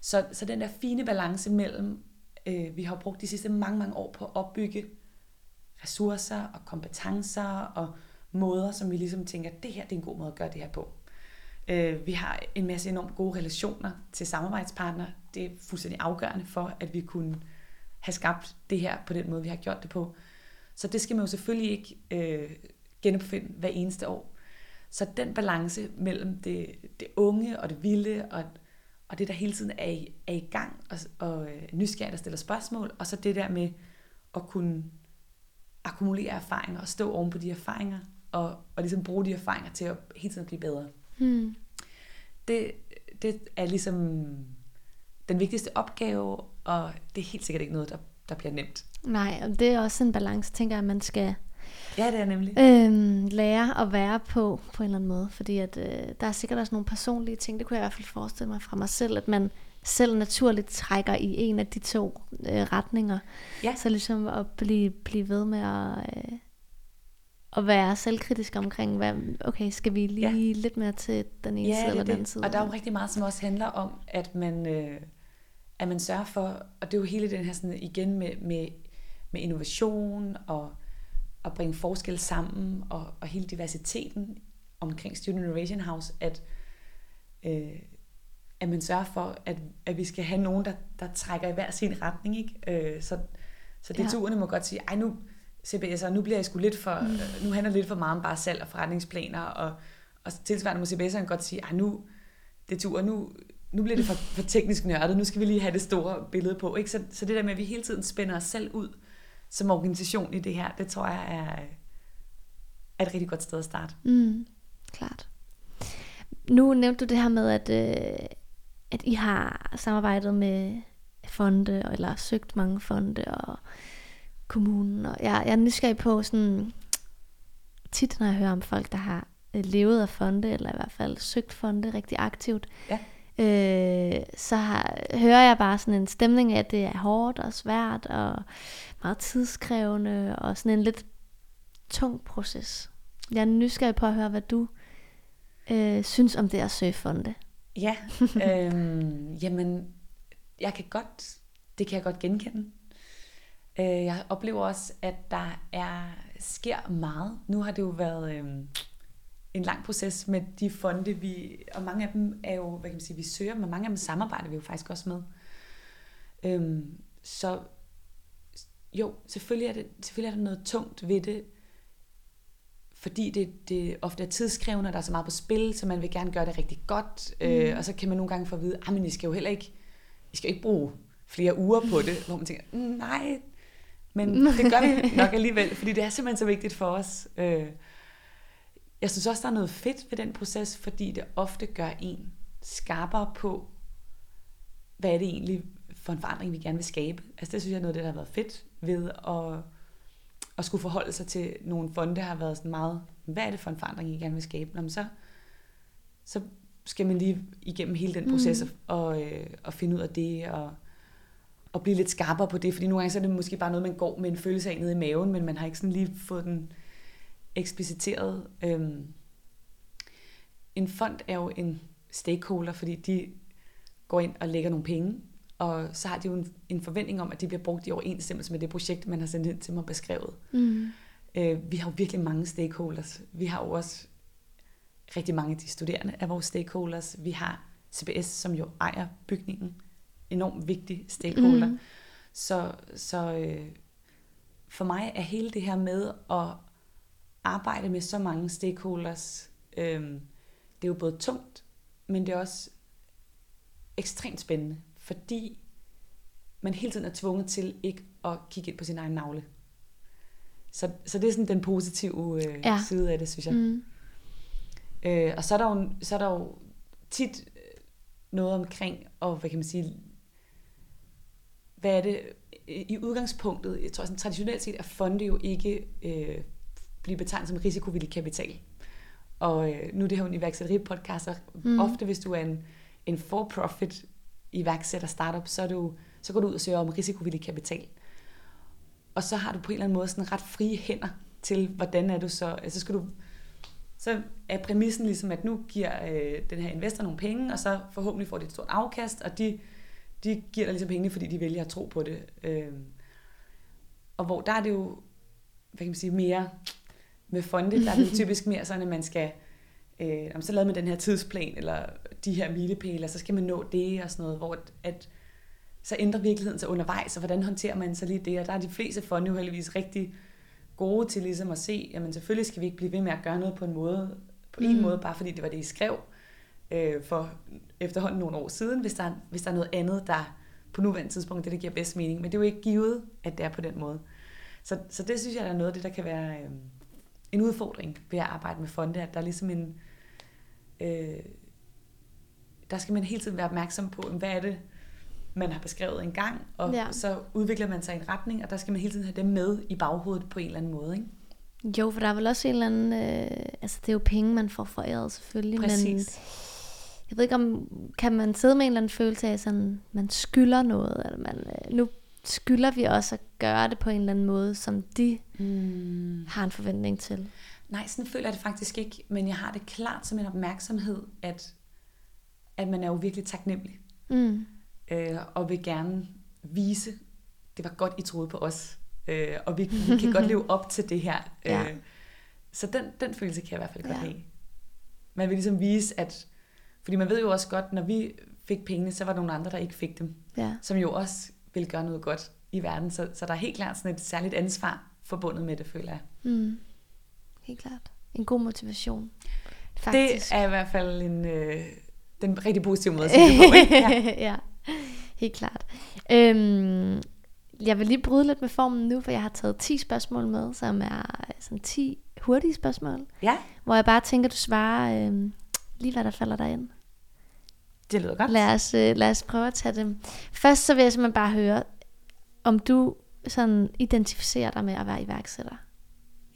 Så, så den der fine balance mellem, øh, vi har brugt de sidste mange, mange år på at opbygge ressourcer og kompetencer og måder, som vi ligesom tænker, det her det er en god måde at gøre det her på. Øh, vi har en masse enormt gode relationer til samarbejdspartnere. Det er fuldstændig afgørende for, at vi kunne have skabt det her på den måde, vi har gjort det på. Så det skal man jo selvfølgelig ikke øh, genopfinde hver eneste år. Så den balance mellem det, det unge og det vilde, og, og det, der hele tiden er i, er i gang, og, og øh, nysgerrigt og stiller spørgsmål, og så det der med at kunne akkumulere erfaringer og stå oven på de erfaringer, og, og ligesom bruge de erfaringer til at hele tiden blive bedre. Hmm. Det, det er ligesom den vigtigste opgave, og det er helt sikkert ikke noget, der, der bliver nemt. Nej, og det er også en balance, tænker jeg, at man skal ja, det er nemlig. Øhm, lære at være på, på en eller anden måde. Fordi at, øh, der er sikkert også nogle personlige ting, det kunne jeg i hvert fald forestille mig fra mig selv, at man selv naturligt trækker i en af de to øh, retninger. Ja. Så ligesom at blive, blive ved med at, øh, at være selvkritisk omkring, hvad, okay, skal vi lige ja. lidt mere til den ene ja, side eller den anden side? Og der er jo rigtig meget, som også handler om, at man... Øh, at man sørger for, og det er jo hele den her sådan igen med, med, med innovation og at bringe forskel sammen og, og hele diversiteten omkring Student Innovation House, at, øh, at man sørger for, at, at vi skal have nogen, der, der trækker i hver sin retning. Ikke? Øh, så, så det ja. må godt sige, ej nu, CBS'er, nu bliver jeg sgu lidt for, mm. nu handler det lidt for meget om bare salg og forretningsplaner, og, og tilsvarende må CBS'eren godt sige, ej nu, det tur, nu, nu bliver det for, for teknisk nørdet, nu skal vi lige have det store billede på. Ikke? Så, så det der med, at vi hele tiden spænder os selv ud som organisation i det her, det tror jeg er, er et rigtig godt sted at starte. Mm, klart. Nu nævnte du det her med, at, øh, at I har samarbejdet med fonde, eller søgt mange fonde, og kommunen, og jeg, jeg er nysgerrig på sådan, tit når jeg hører om folk, der har øh, levet af fonde, eller i hvert fald søgt fonde rigtig aktivt, ja øh, så har, hører jeg bare sådan en stemning af, at det er hårdt og svært, og meget tidskrævende, og sådan en lidt tung proces. Jeg er nysgerrig på at høre, hvad du øh, synes om det at søge fonde. Ja, øh, jamen, jeg kan godt, det kan jeg godt genkende. Øh, jeg oplever også, at der er sker meget. Nu har det jo været øh, en lang proces med de fonde, vi, og mange af dem er jo, hvad kan man sige, vi søger, men mange af dem samarbejder vi jo faktisk også med. Øh, så jo, selvfølgelig er, det, selvfølgelig er der noget tungt ved det, fordi det, det ofte er tidskrævende, og der er så meget på spil, så man vil gerne gøre det rigtig godt, mm. øh, og så kan man nogle gange få at vide, at ah, I skal jo heller ikke, I skal ikke bruge flere uger på det, hvor man tænker, mm, nej, men det gør vi nok alligevel, fordi det er simpelthen så vigtigt for os. Øh, jeg synes også, der er noget fedt ved den proces, fordi det ofte gør en skarpere på, hvad er det egentlig for en forandring, vi gerne vil skabe. Altså det synes jeg er noget af det, der har været fedt ved at, at skulle forholde sig til nogle fonde, der har været sådan meget, hvad er det for en forandring, I gerne vil skabe? Nå, så, så skal man lige igennem hele den proces mm. og, øh, og finde ud af det, og at blive lidt skarpere på det, fordi nogle gange så er det måske bare noget, man går med en følelse af nede i maven, men man har ikke sådan lige fået den ekspliciteret. Øhm, en fond er jo en stakeholder, fordi de går ind og lægger nogle penge, og så har de jo en, en forventning om, at de bliver brugt i overensstemmelse med det projekt, man har sendt ind til mig beskrevet. Mm. Øh, vi har jo virkelig mange stakeholders. Vi har jo også rigtig mange af de studerende af vores stakeholders. Vi har CBS, som jo ejer bygningen enormt vigtig stakeholder. Mm. Så, så øh, for mig er hele det her med at arbejde med så mange stakeholders, øh, det er jo både tungt, men det er også ekstremt spændende, fordi man hele tiden er tvunget til ikke at kigge ind på sin egen navle. Så, så det er sådan den positive øh, ja. side af det, synes jeg. Mm. Øh, og så er, der jo, så er der jo tit noget omkring, og hvad kan man sige, hvad er det i udgangspunktet, jeg tror sådan traditionelt set, at fonde jo ikke øh, bliver betegnet som risikovillig kapital. Og øh, nu er det her en iværksætteri-podcast, og mm. ofte hvis du er en, en for-profit iværksætter startup, så, er du, så går du ud og søger om risikovillig kapital. Og så har du på en eller anden måde sådan ret frie hænder til, hvordan er du så, altså skal du, så er præmissen ligesom, at nu giver øh, den her investor nogle penge, og så forhåbentlig får de et stort afkast, og de de giver dig ligesom penge, fordi de vælger at tro på det. Øh, og hvor der er det jo, hvad kan man sige, mere med fonde, der er det typisk mere sådan, at man skal, øh, om så lavet med den her tidsplan, eller de her milepæle, så skal man nå det og sådan noget, hvor at, at så ændrer virkeligheden sig undervejs, og hvordan håndterer man så lige det, og der er de fleste fonde jo heldigvis rigtig gode til ligesom at se, jamen selvfølgelig skal vi ikke blive ved med at gøre noget på en måde, på en mm. måde, bare fordi det var det, I skrev, øh, for efterhånden nogle år siden, hvis der, hvis der er noget andet, der på nuværende tidspunkt det, der giver bedst mening. Men det er jo ikke givet, at det er på den måde. Så, så det synes jeg, der er noget af det, der kan være øh, en udfordring ved at arbejde med fonde, at der er ligesom en... Øh, der skal man hele tiden være opmærksom på, hvad er det, man har beskrevet en gang, og ja. så udvikler man sig i en retning, og der skal man hele tiden have dem med i baghovedet på en eller anden måde. Ikke? Jo, for der er vel også en eller anden... Øh, altså, det er jo penge, man får foræret selvfølgelig, Præcis. men jeg ved ikke om, kan man sidde med en eller anden følelse af, sådan, man skylder noget, eller man, øh, nu skylder vi også at gøre det på en eller anden måde, som de mm. har en forventning til. Nej, sådan føler jeg det faktisk ikke, men jeg har det klart som en opmærksomhed, at, at man er jo virkelig taknemmelig. Mm. øh, og vil gerne vise, det var godt, I troede på os, øh, og vi, vi kan godt leve op til det her. Ja. Øh, så den, den følelse kan jeg i hvert fald godt ja. lide. Man vil ligesom vise, at, fordi man ved jo også godt, når vi fik pengene, så var der nogle andre, der ikke fik dem, ja. som jo også vil gøre noget godt i verden. Så, så der er helt klart sådan et særligt ansvar forbundet med det, føler jeg. Mm. Helt klart. En god motivation. Faktisk. Det er i hvert fald en, øh, den rigtig positive måde at sige det på. Ikke? Ja. ja, helt klart. Øhm, jeg vil lige bryde lidt med formen nu, for jeg har taget 10 spørgsmål med, som er sådan 10 hurtige spørgsmål. Ja. Hvor jeg bare tænker, du svarer øh, lige, hvad der falder dig ind. Det lyder godt. Lad os, øh, lad os prøve at tage dem. Først så vil jeg simpelthen bare høre, om du sådan identificerer dig med at være iværksætter.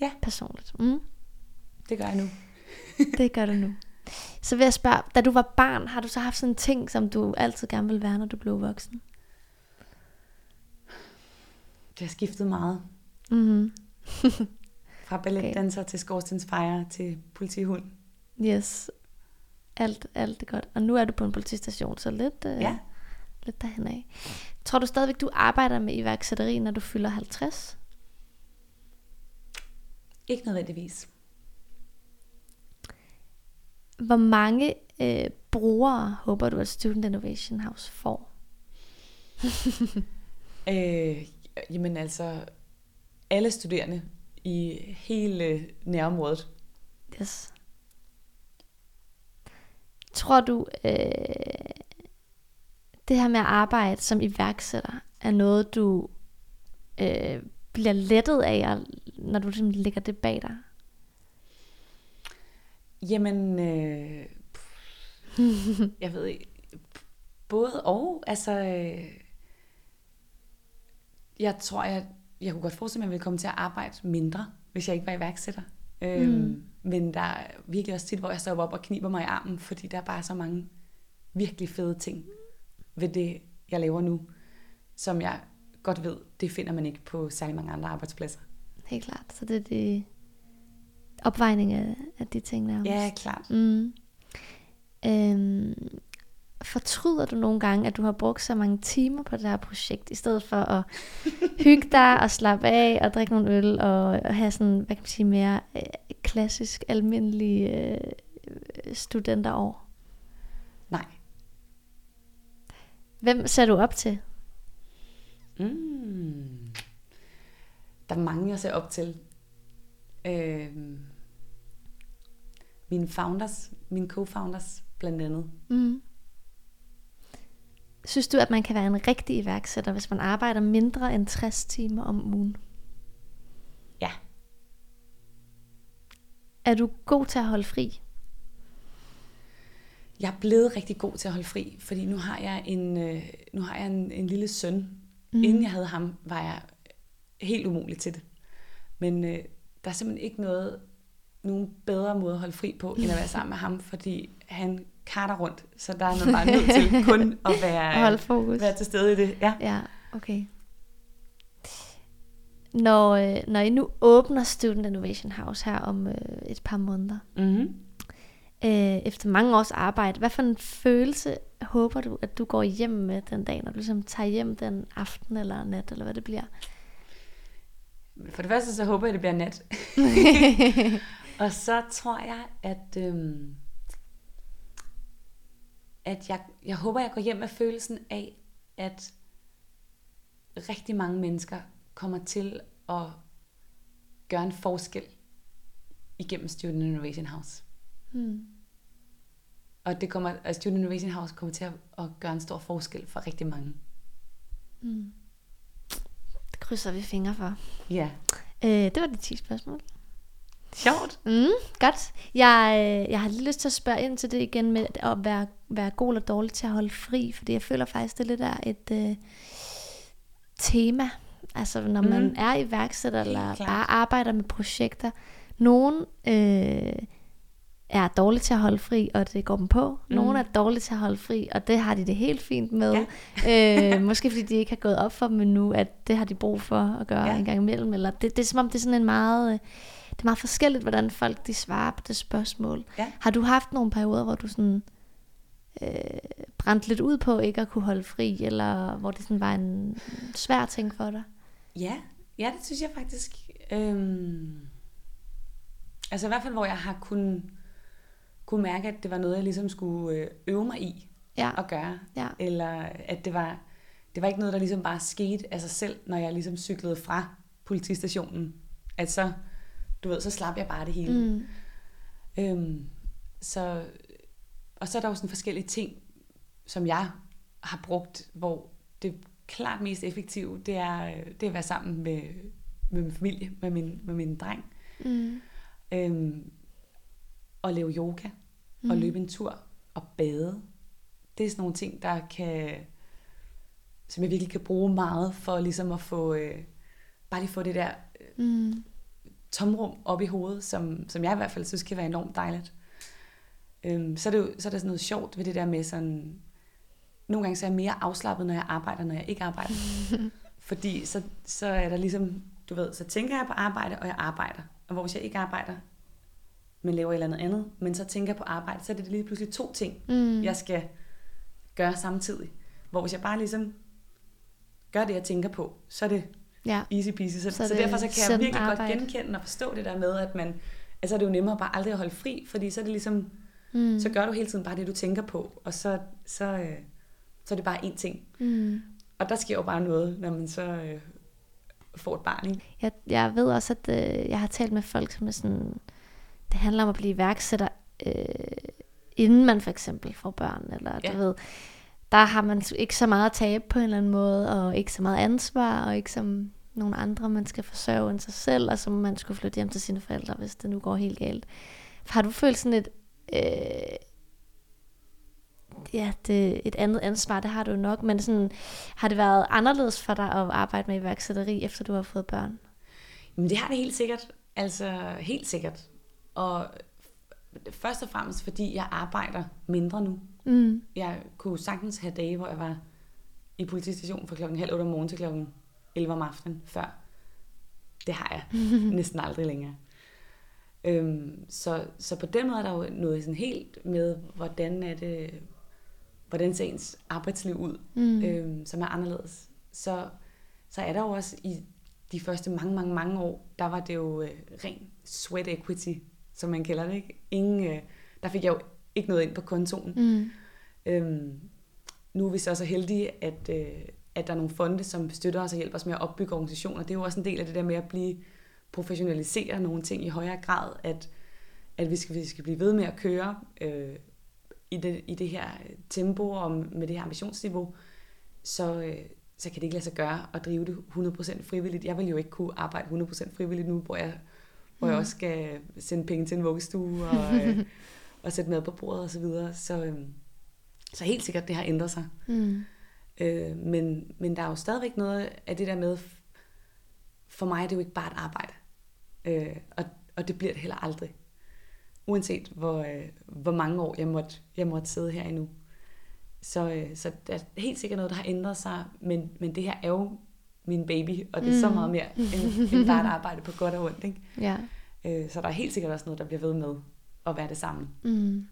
Ja. Personligt. Mm. Det gør jeg nu. det gør du nu. Så vil jeg spørge, da du var barn, har du så haft sådan en ting, som du altid gerne vil være, når du blev voksen? Det har skiftet meget. Mm-hmm. Fra balletdanser okay. til skorstensfejre til politihund. Yes. Alt, alt er godt. Og nu er du på en politistation, så lidt, øh, ja. lidt derhen af. Tror du stadigvæk, du arbejder med iværksætteri, når du fylder 50? Ikke nødvendigvis. Hvor mange øh, brugere håber du, at Student Innovation House får? øh, jamen altså, alle studerende i hele nærområdet. Yes. Tror du, øh, det her med at arbejde som iværksætter, er noget, du øh, bliver lettet af, når du ligesom lægger det bag dig? Jamen, øh, jeg ved ikke, både og, altså, øh, jeg tror, jeg, jeg kunne godt forestille mig, at jeg ville komme til at arbejde mindre, hvis jeg ikke var iværksætter. Øhm, mm. Men der er virkelig også tit, hvor jeg står op og kniber mig i armen, fordi der er bare så mange virkelig fede ting ved det, jeg laver nu, som jeg godt ved, det finder man ikke på særlig mange andre arbejdspladser. Helt klart. Så det er det opvejning af, af de ting nærmest. Ja, klart. Mm. Øhm, fortryder du nogle gange, at du har brugt så mange timer på det her projekt, i stedet for at hygge dig og slappe af og drikke nogle øl og have sådan, hvad kan man sige, mere øh, klassisk, almindelig øh, studenterår? Nej. Hvem ser du op til? Mm. Der er mange, jeg ser op til. Øh, mine founders, mine co-founders blandt andet. Mm. Synes du, at man kan være en rigtig iværksætter, hvis man arbejder mindre end 60 timer om ugen? Ja. Er du god til at holde fri? Jeg er blevet rigtig god til at holde fri, fordi nu har jeg en, øh, nu har jeg en, en lille søn. Mm. Inden jeg havde ham, var jeg helt umulig til det. Men øh, der er simpelthen ikke noget, nogen bedre måde at holde fri på, end at være sammen med ham, fordi han karter rundt, så der er man bare nødt til kun at være, Hold fokus. være til stede i det. Ja, ja okay. Når, øh, når I nu åbner Student Innovation House her om øh, et par måneder, mm-hmm. øh, efter mange års arbejde, hvad for en følelse håber du, at du går hjem med den dag, når du ligesom tager hjem den aften eller nat, eller hvad det bliver? For det første så håber jeg, at det bliver nat. og så tror jeg, at... Øhm, at jeg, jeg håber, jeg går hjem med følelsen af, at rigtig mange mennesker kommer til at gøre en forskel igennem Student Innovation House. Hmm. Og det kommer, at Student Innovation House kommer til at, at gøre en stor forskel for rigtig mange. Hmm. Det krydser vi fingre for. Ja. Øh, det var de 10 spørgsmål. Sjovt. Mm, godt. Jeg, øh, jeg har lige lyst til at spørge ind til det igen med at være, være god eller dårlig til at holde fri, fordi jeg føler faktisk, det lidt er et uh, tema. Altså når man mm. er iværksætter eller bare arbejder med projekter. Nogen øh, er dårlige til at holde fri, og det går dem på. Mm. Nogle er dårlige til at holde fri, og det har de det helt fint med. Ja. øh, måske fordi de ikke har gået op for dem endnu, at det har de brug for at gøre ja. en gang imellem. Eller det, det er som om, det er sådan en meget... Øh, det er meget forskelligt, hvordan folk de svarer på det spørgsmål. Ja. Har du haft nogle perioder, hvor du sådan øh, brændt lidt ud på ikke at kunne holde fri, eller hvor det sådan var en svær ting for dig? Ja, ja det synes jeg faktisk. Øhm, altså i hvert fald, hvor jeg har kunnet kunne mærke, at det var noget, jeg ligesom skulle øh, øve mig i ja. at gøre. Ja. Eller at det var, det var ikke noget, der ligesom bare skete af sig selv, når jeg ligesom cyklede fra politistationen. At så, du ved, så slap jeg bare det hele. Mm. Øhm, så, og så er der jo sådan forskellige ting, som jeg har brugt, hvor det klart mest effektive, det er, det er at være sammen med, med min familie, med min, med min dreng. Mm. Øhm, og lave yoga, mm. og løbe en tur, og bade. Det er sådan nogle ting, der kan, som jeg virkelig kan bruge meget, for ligesom at få, øh, bare lige få det der øh, mm. tomrum op i hovedet, som, som jeg i hvert fald synes kan være enormt dejligt. Øhm, så, er det jo, så er der sådan noget sjovt ved det der med sådan, nogle gange så er jeg mere afslappet, når jeg arbejder, når jeg ikke arbejder. Fordi så, så er der ligesom, du ved, så tænker jeg på arbejde, og jeg arbejder. Og hvor hvis jeg ikke arbejder, men laver et eller andet andet, men så tænker jeg på arbejde, så er det lige pludselig to ting, mm. jeg skal gøre samtidig. Hvor hvis jeg bare ligesom gør det, jeg tænker på, så er det ja. easy peasy. Så, så, så derfor så kan jeg virkelig arbejde. godt genkende og forstå det der med, at man, altså er det jo nemmere bare aldrig at holde fri, fordi så er det ligesom, mm. så gør du hele tiden bare det, du tænker på, og så, så, øh, så er det bare én ting. Mm. Og der sker jo bare noget, når man så øh, får et barn. Ikke? Jeg, jeg ved også, at øh, jeg har talt med folk, som er sådan, det handler om at blive iværksætter, øh, inden man for eksempel får børn, eller ja. du ved, der har man ikke så meget at tabe på en eller anden måde, og ikke så meget ansvar, og ikke som nogle andre, man skal forsørge end sig selv, og så må man skulle flytte hjem til sine forældre, hvis det nu går helt galt. Har du følt sådan et, øh, ja, det, et andet ansvar, det har du nok, men sådan, har det været anderledes for dig at arbejde med iværksætteri, efter du har fået børn? Jamen det har det helt sikkert. Altså helt sikkert. Og først og fremmest, fordi jeg arbejder mindre nu. Mm. Jeg kunne sagtens have dage, hvor jeg var i politistationen fra klokken halv otte om morgenen til klokken 11 om aftenen før. Det har jeg næsten aldrig længere. Øhm, så, så på den måde er der jo noget sådan helt med, hvordan er det, hvordan ser ens arbejdsliv ud, mm. øhm, som er anderledes. Så, så er der jo også i de første mange, mange, mange år, der var det jo øh, ren sweat equity, som man kalder det. Ikke? Ingen, øh, der fik jeg jo ikke noget ind på kontoen. Mm. Øhm, nu er vi så så heldige, at, øh, at der er nogle fonde, som støtter os og hjælper os med at opbygge organisationer. Det er jo også en del af det der med at blive professionalisere nogle ting i højere grad, at, at vi, skal, vi skal blive ved med at køre øh, i, det, i det her tempo og med det her ambitionsniveau, så, øh, så kan det ikke lade sig gøre at drive det 100% frivilligt. Jeg vil jo ikke kunne arbejde 100% frivilligt nu, hvor jeg, hvor jeg mm. også skal sende penge til en vuggestue og, øh, og sætte mad på bordet osv. Så, videre. så, øh, så helt sikkert, det har ændret sig. Mm. Øh, men, men der er jo stadigvæk noget af det der med, for mig er det jo ikke bare et arbejde. Øh, og, og det bliver det heller aldrig. Uanset hvor, øh, hvor mange år jeg måtte, jeg måtte sidde her endnu. Så, øh, så der er helt sikkert noget, der har ændret sig, men, men det her er jo min baby, og det er mm. så meget mere end, end bare et arbejde på godt og ondt. Ikke? Ja. Øh, så der er helt sikkert også noget, der bliver ved med at være det samme. Mm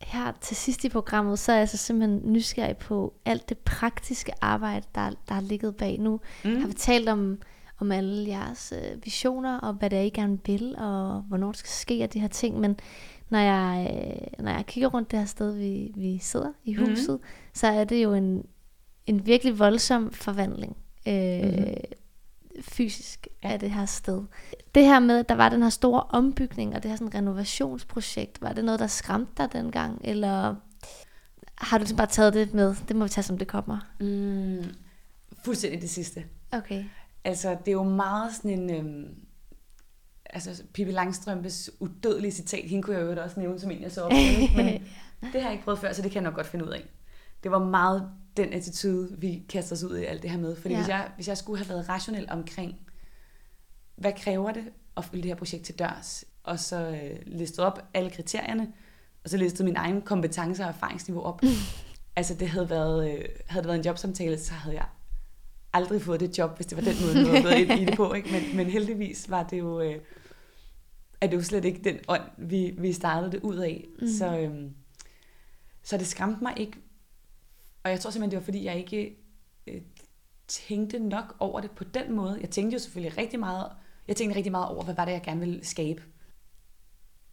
her til sidst i programmet, så er jeg så simpelthen nysgerrig på alt det praktiske arbejde, der, der har ligget bag. Nu mm. har vi talt om, om alle jeres øh, visioner, og hvad det er, I gerne vil, og hvornår det skal ske, og de her ting. Men når jeg, øh, når jeg kigger rundt det her sted, vi, vi sidder i huset, mm. så er det jo en, en virkelig voldsom forvandling. Øh, mm fysisk ja. af det her sted. Det her med, at der var den her store ombygning, og det her sådan renovationsprojekt, var det noget, der skræmte dig dengang, eller har du bare taget det med? Det må vi tage, som det kommer. Mm, fuldstændig det sidste. Okay. Altså, det er jo meget sådan en... Øhm, altså, Pippi Langstrømpes udødelige citat, hende kunne jeg jo også nævne som en, jeg så op men det har jeg ikke prøvet før, så det kan jeg nok godt finde ud af. Det var meget den attitude, vi kaster os ud i alt det her med. Fordi ja. hvis, jeg, hvis jeg skulle have været rationel omkring, hvad kræver det at følge det her projekt til dørs, og så øh, listet op alle kriterierne, og så listet min egen kompetencer og erfaringsniveau op. altså det havde været, øh, havde det været en jobsamtale, så havde jeg aldrig fået det job, hvis det var den måde, jeg havde ind i det på. Ikke? Men, men heldigvis var det jo, øh, er det jo slet ikke den ånd, vi, vi startede det ud af. Mm. Så, øh, så det skræmte mig ikke. Og jeg tror simpelthen, det var fordi, jeg ikke øh, tænkte nok over det på den måde. Jeg tænkte jo selvfølgelig rigtig meget, jeg tænkte rigtig meget over, hvad var det, jeg gerne ville skabe.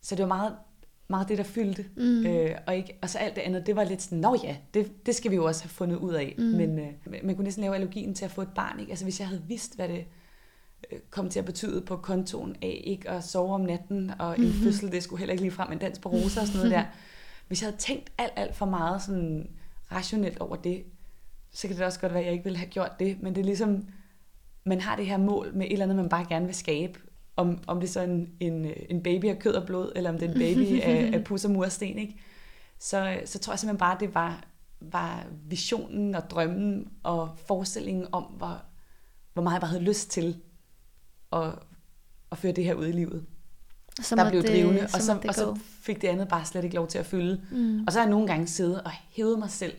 Så det var meget, meget det, der fyldte. Mm. Øh, og, ikke, og så alt det andet, det var lidt sådan, nå ja, det, det skal vi jo også have fundet ud af. Mm. Men øh, man kunne næsten lave analogien til at få et barn. Ikke? Altså hvis jeg havde vidst, hvad det øh, kom til at betyde på kontoen af ikke at sove om natten, og en mm-hmm. fødsel, det skulle heller ikke lige frem en dans på roser og sådan noget der. Hvis jeg havde tænkt alt, alt for meget sådan rationelt over det, så kan det også godt være, at jeg ikke ville have gjort det. Men det er ligesom, man har det her mål med et eller andet, man bare gerne vil skabe. Om, om det er så en, en, en baby af kød og blod, eller om det er en baby af, af pus og mursten, ikke? Så, så tror jeg simpelthen bare, at det var, var visionen og drømmen og forestillingen om, hvor, hvor meget jeg bare havde lyst til at, at føre det her ud i livet. Så der blev det, drivende, og så, og så fik det andet bare slet ikke lov til at fylde. Mm. Og så har jeg nogle gange siddet og hævet mig selv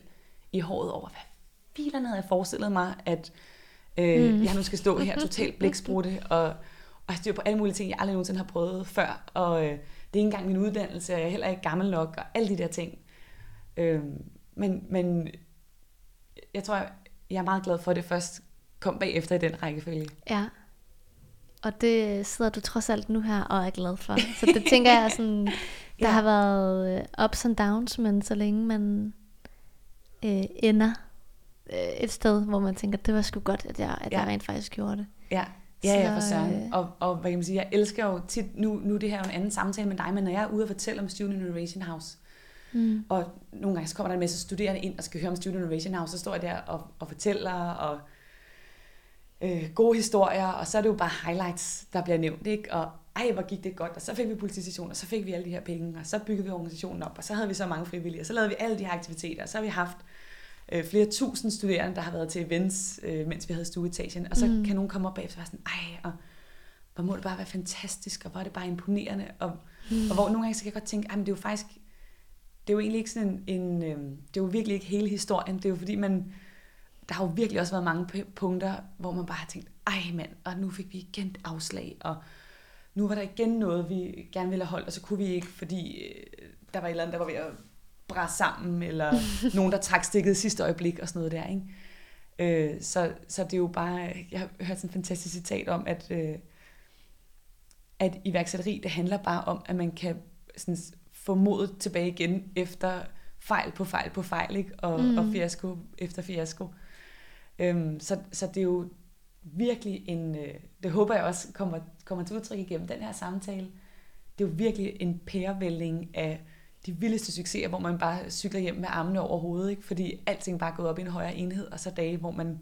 i håret over, hvad filerne havde jeg forestillet mig, at øh, mm. jeg nu skal stå her totalt blæksprutte, og, og styr på alle mulige ting, jeg aldrig nogensinde har prøvet før, og øh, det er ikke engang min uddannelse, og jeg er heller ikke gammel nok, og alle de der ting. Øh, men, men jeg tror, jeg er meget glad for, at det først kom bagefter i den rækkefølge. Ja. Og det sidder du trods alt nu her og er glad for. Så det tænker jeg sådan, der ja. har været øh, ups and downs, men så længe man øh, ender øh, et sted, hvor man tænker, det var sgu godt, at jeg, at ja. jeg rent faktisk gjorde det. Ja, ja, ja for søren. Øh, og, og hvad kan man sige, jeg elsker jo tit, nu, nu det her er en anden samtale med dig, men når jeg er ude og fortælle om Student Innovation House, mm. og nogle gange så kommer der en masse studerende ind og skal høre om Student Innovation House, så står jeg der og, og fortæller, og øh, gode historier, og så er det jo bare highlights, der bliver nævnt, ikke? Og ej, hvor gik det godt, og så fik vi politistation, og så fik vi alle de her penge, og så byggede vi organisationen op, og så havde vi så mange frivillige, og så lavede vi alle de her aktiviteter, og så har vi haft øh, flere tusind studerende, der har været til events, øh, mens vi havde stueetagen, og så mm. kan nogen komme op bagefter og være sådan, ej, og hvor må det bare være fantastisk, og hvor er det bare imponerende, og, mm. og hvor nogle gange så kan jeg godt tænke, men det er jo faktisk, det er jo egentlig ikke sådan en, en øh, det er jo virkelig ikke hele historien, det er jo fordi man, der har jo virkelig også været mange punkter, hvor man bare har tænkt, ej mand, og nu fik vi igen afslag, og nu var der igen noget, vi gerne ville have holdt, og så kunne vi ikke, fordi øh, der var et eller andet, der var ved at bræsse sammen, eller nogen, der trak stikket sidste øjeblik, og sådan noget der, ikke? Øh, så, så det er jo bare, jeg har hørt sådan en fantastisk citat om, at, øh, at iværksætteri, det handler bare om, at man kan sådan, få modet tilbage igen, efter fejl på fejl på fejl, ikke? Og, mm. og fiasko efter fiasko. Øhm, så, så det er jo virkelig en, øh, det håber jeg også kommer, kommer til udtryk igennem den her samtale, det er jo virkelig en pærevælling af de vildeste succeser, hvor man bare cykler hjem med armene over hovedet, ikke? fordi alting bare er gået op i en højere enhed, og så dage, hvor man,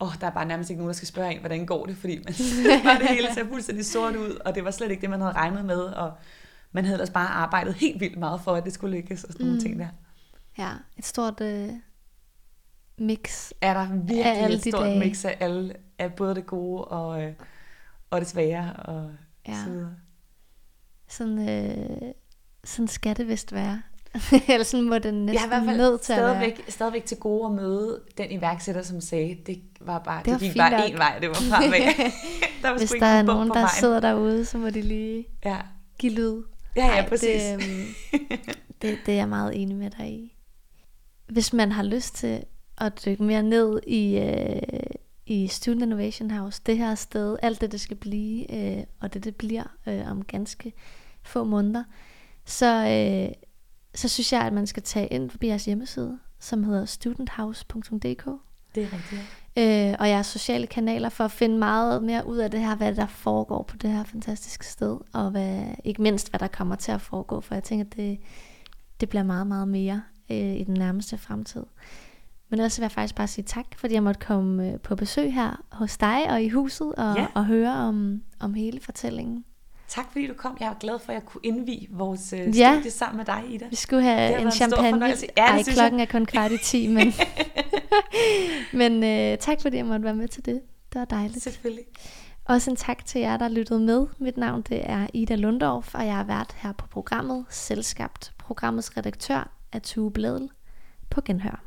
åh, der er bare nærmest ikke nogen, der skal spørge en, hvordan går det, fordi man bare det hele ser fuldstændig sort ud, og det var slet ikke det, man havde regnet med, og man havde ellers bare arbejdet helt vildt meget for, at det skulle lykkes, og sådan mm. nogle ting der. Ja, et stort øh, mix Er der virkelig af et stort dage. mix af, alle, af både det gode og, øh, og det svære, og ja. så videre. Sådan, øh, sådan skal det vist være. Eller sådan må det næsten jeg er i hvert fald nødt til stadigvæk, at være. stadigvæk til gode at møde den iværksætter, som sagde, det var bare, det, var det gik bare én vej, det var fremad. der var Hvis der er nogen, der vejen. sidder derude, så må de lige ja. give lyd. Ja, ja, Ej, præcis. Det, um, det, det er jeg meget enig med dig i. Hvis man har lyst til at dykke mere ned i, uh, i Student Innovation House, det her sted, alt det, det skal blive, uh, og det, det bliver uh, om ganske få måneder, så, øh, så synes jeg, at man skal tage ind på jeres hjemmeside, som hedder studenthouse.dk. Det er rigtigt. Øh, og jeres sociale kanaler for at finde meget mere ud af det her, hvad der foregår på det her fantastiske sted, og hvad, ikke mindst, hvad der kommer til at foregå, for jeg tænker, at det, det bliver meget, meget mere øh, i den nærmeste fremtid. Men ellers vil jeg faktisk bare sige tak, fordi jeg måtte komme øh, på besøg her hos dig og i huset og, ja. og høre om, om hele fortællingen. Tak fordi du kom. Jeg er glad for, at jeg kunne indvige vores studie ja. sammen med dig, Ida. Vi skulle have en champagne. Ja, Ej, klokken jeg. er kun kvart i 10, men, men uh, tak fordi jeg måtte være med til det. Det var dejligt. Selvfølgelig. Også en tak til jer, der lyttede med. Mit navn det er Ida Lundorf, og jeg har været her på programmet Selskabt. Programmets redaktør er Tue Bledel. På genhør.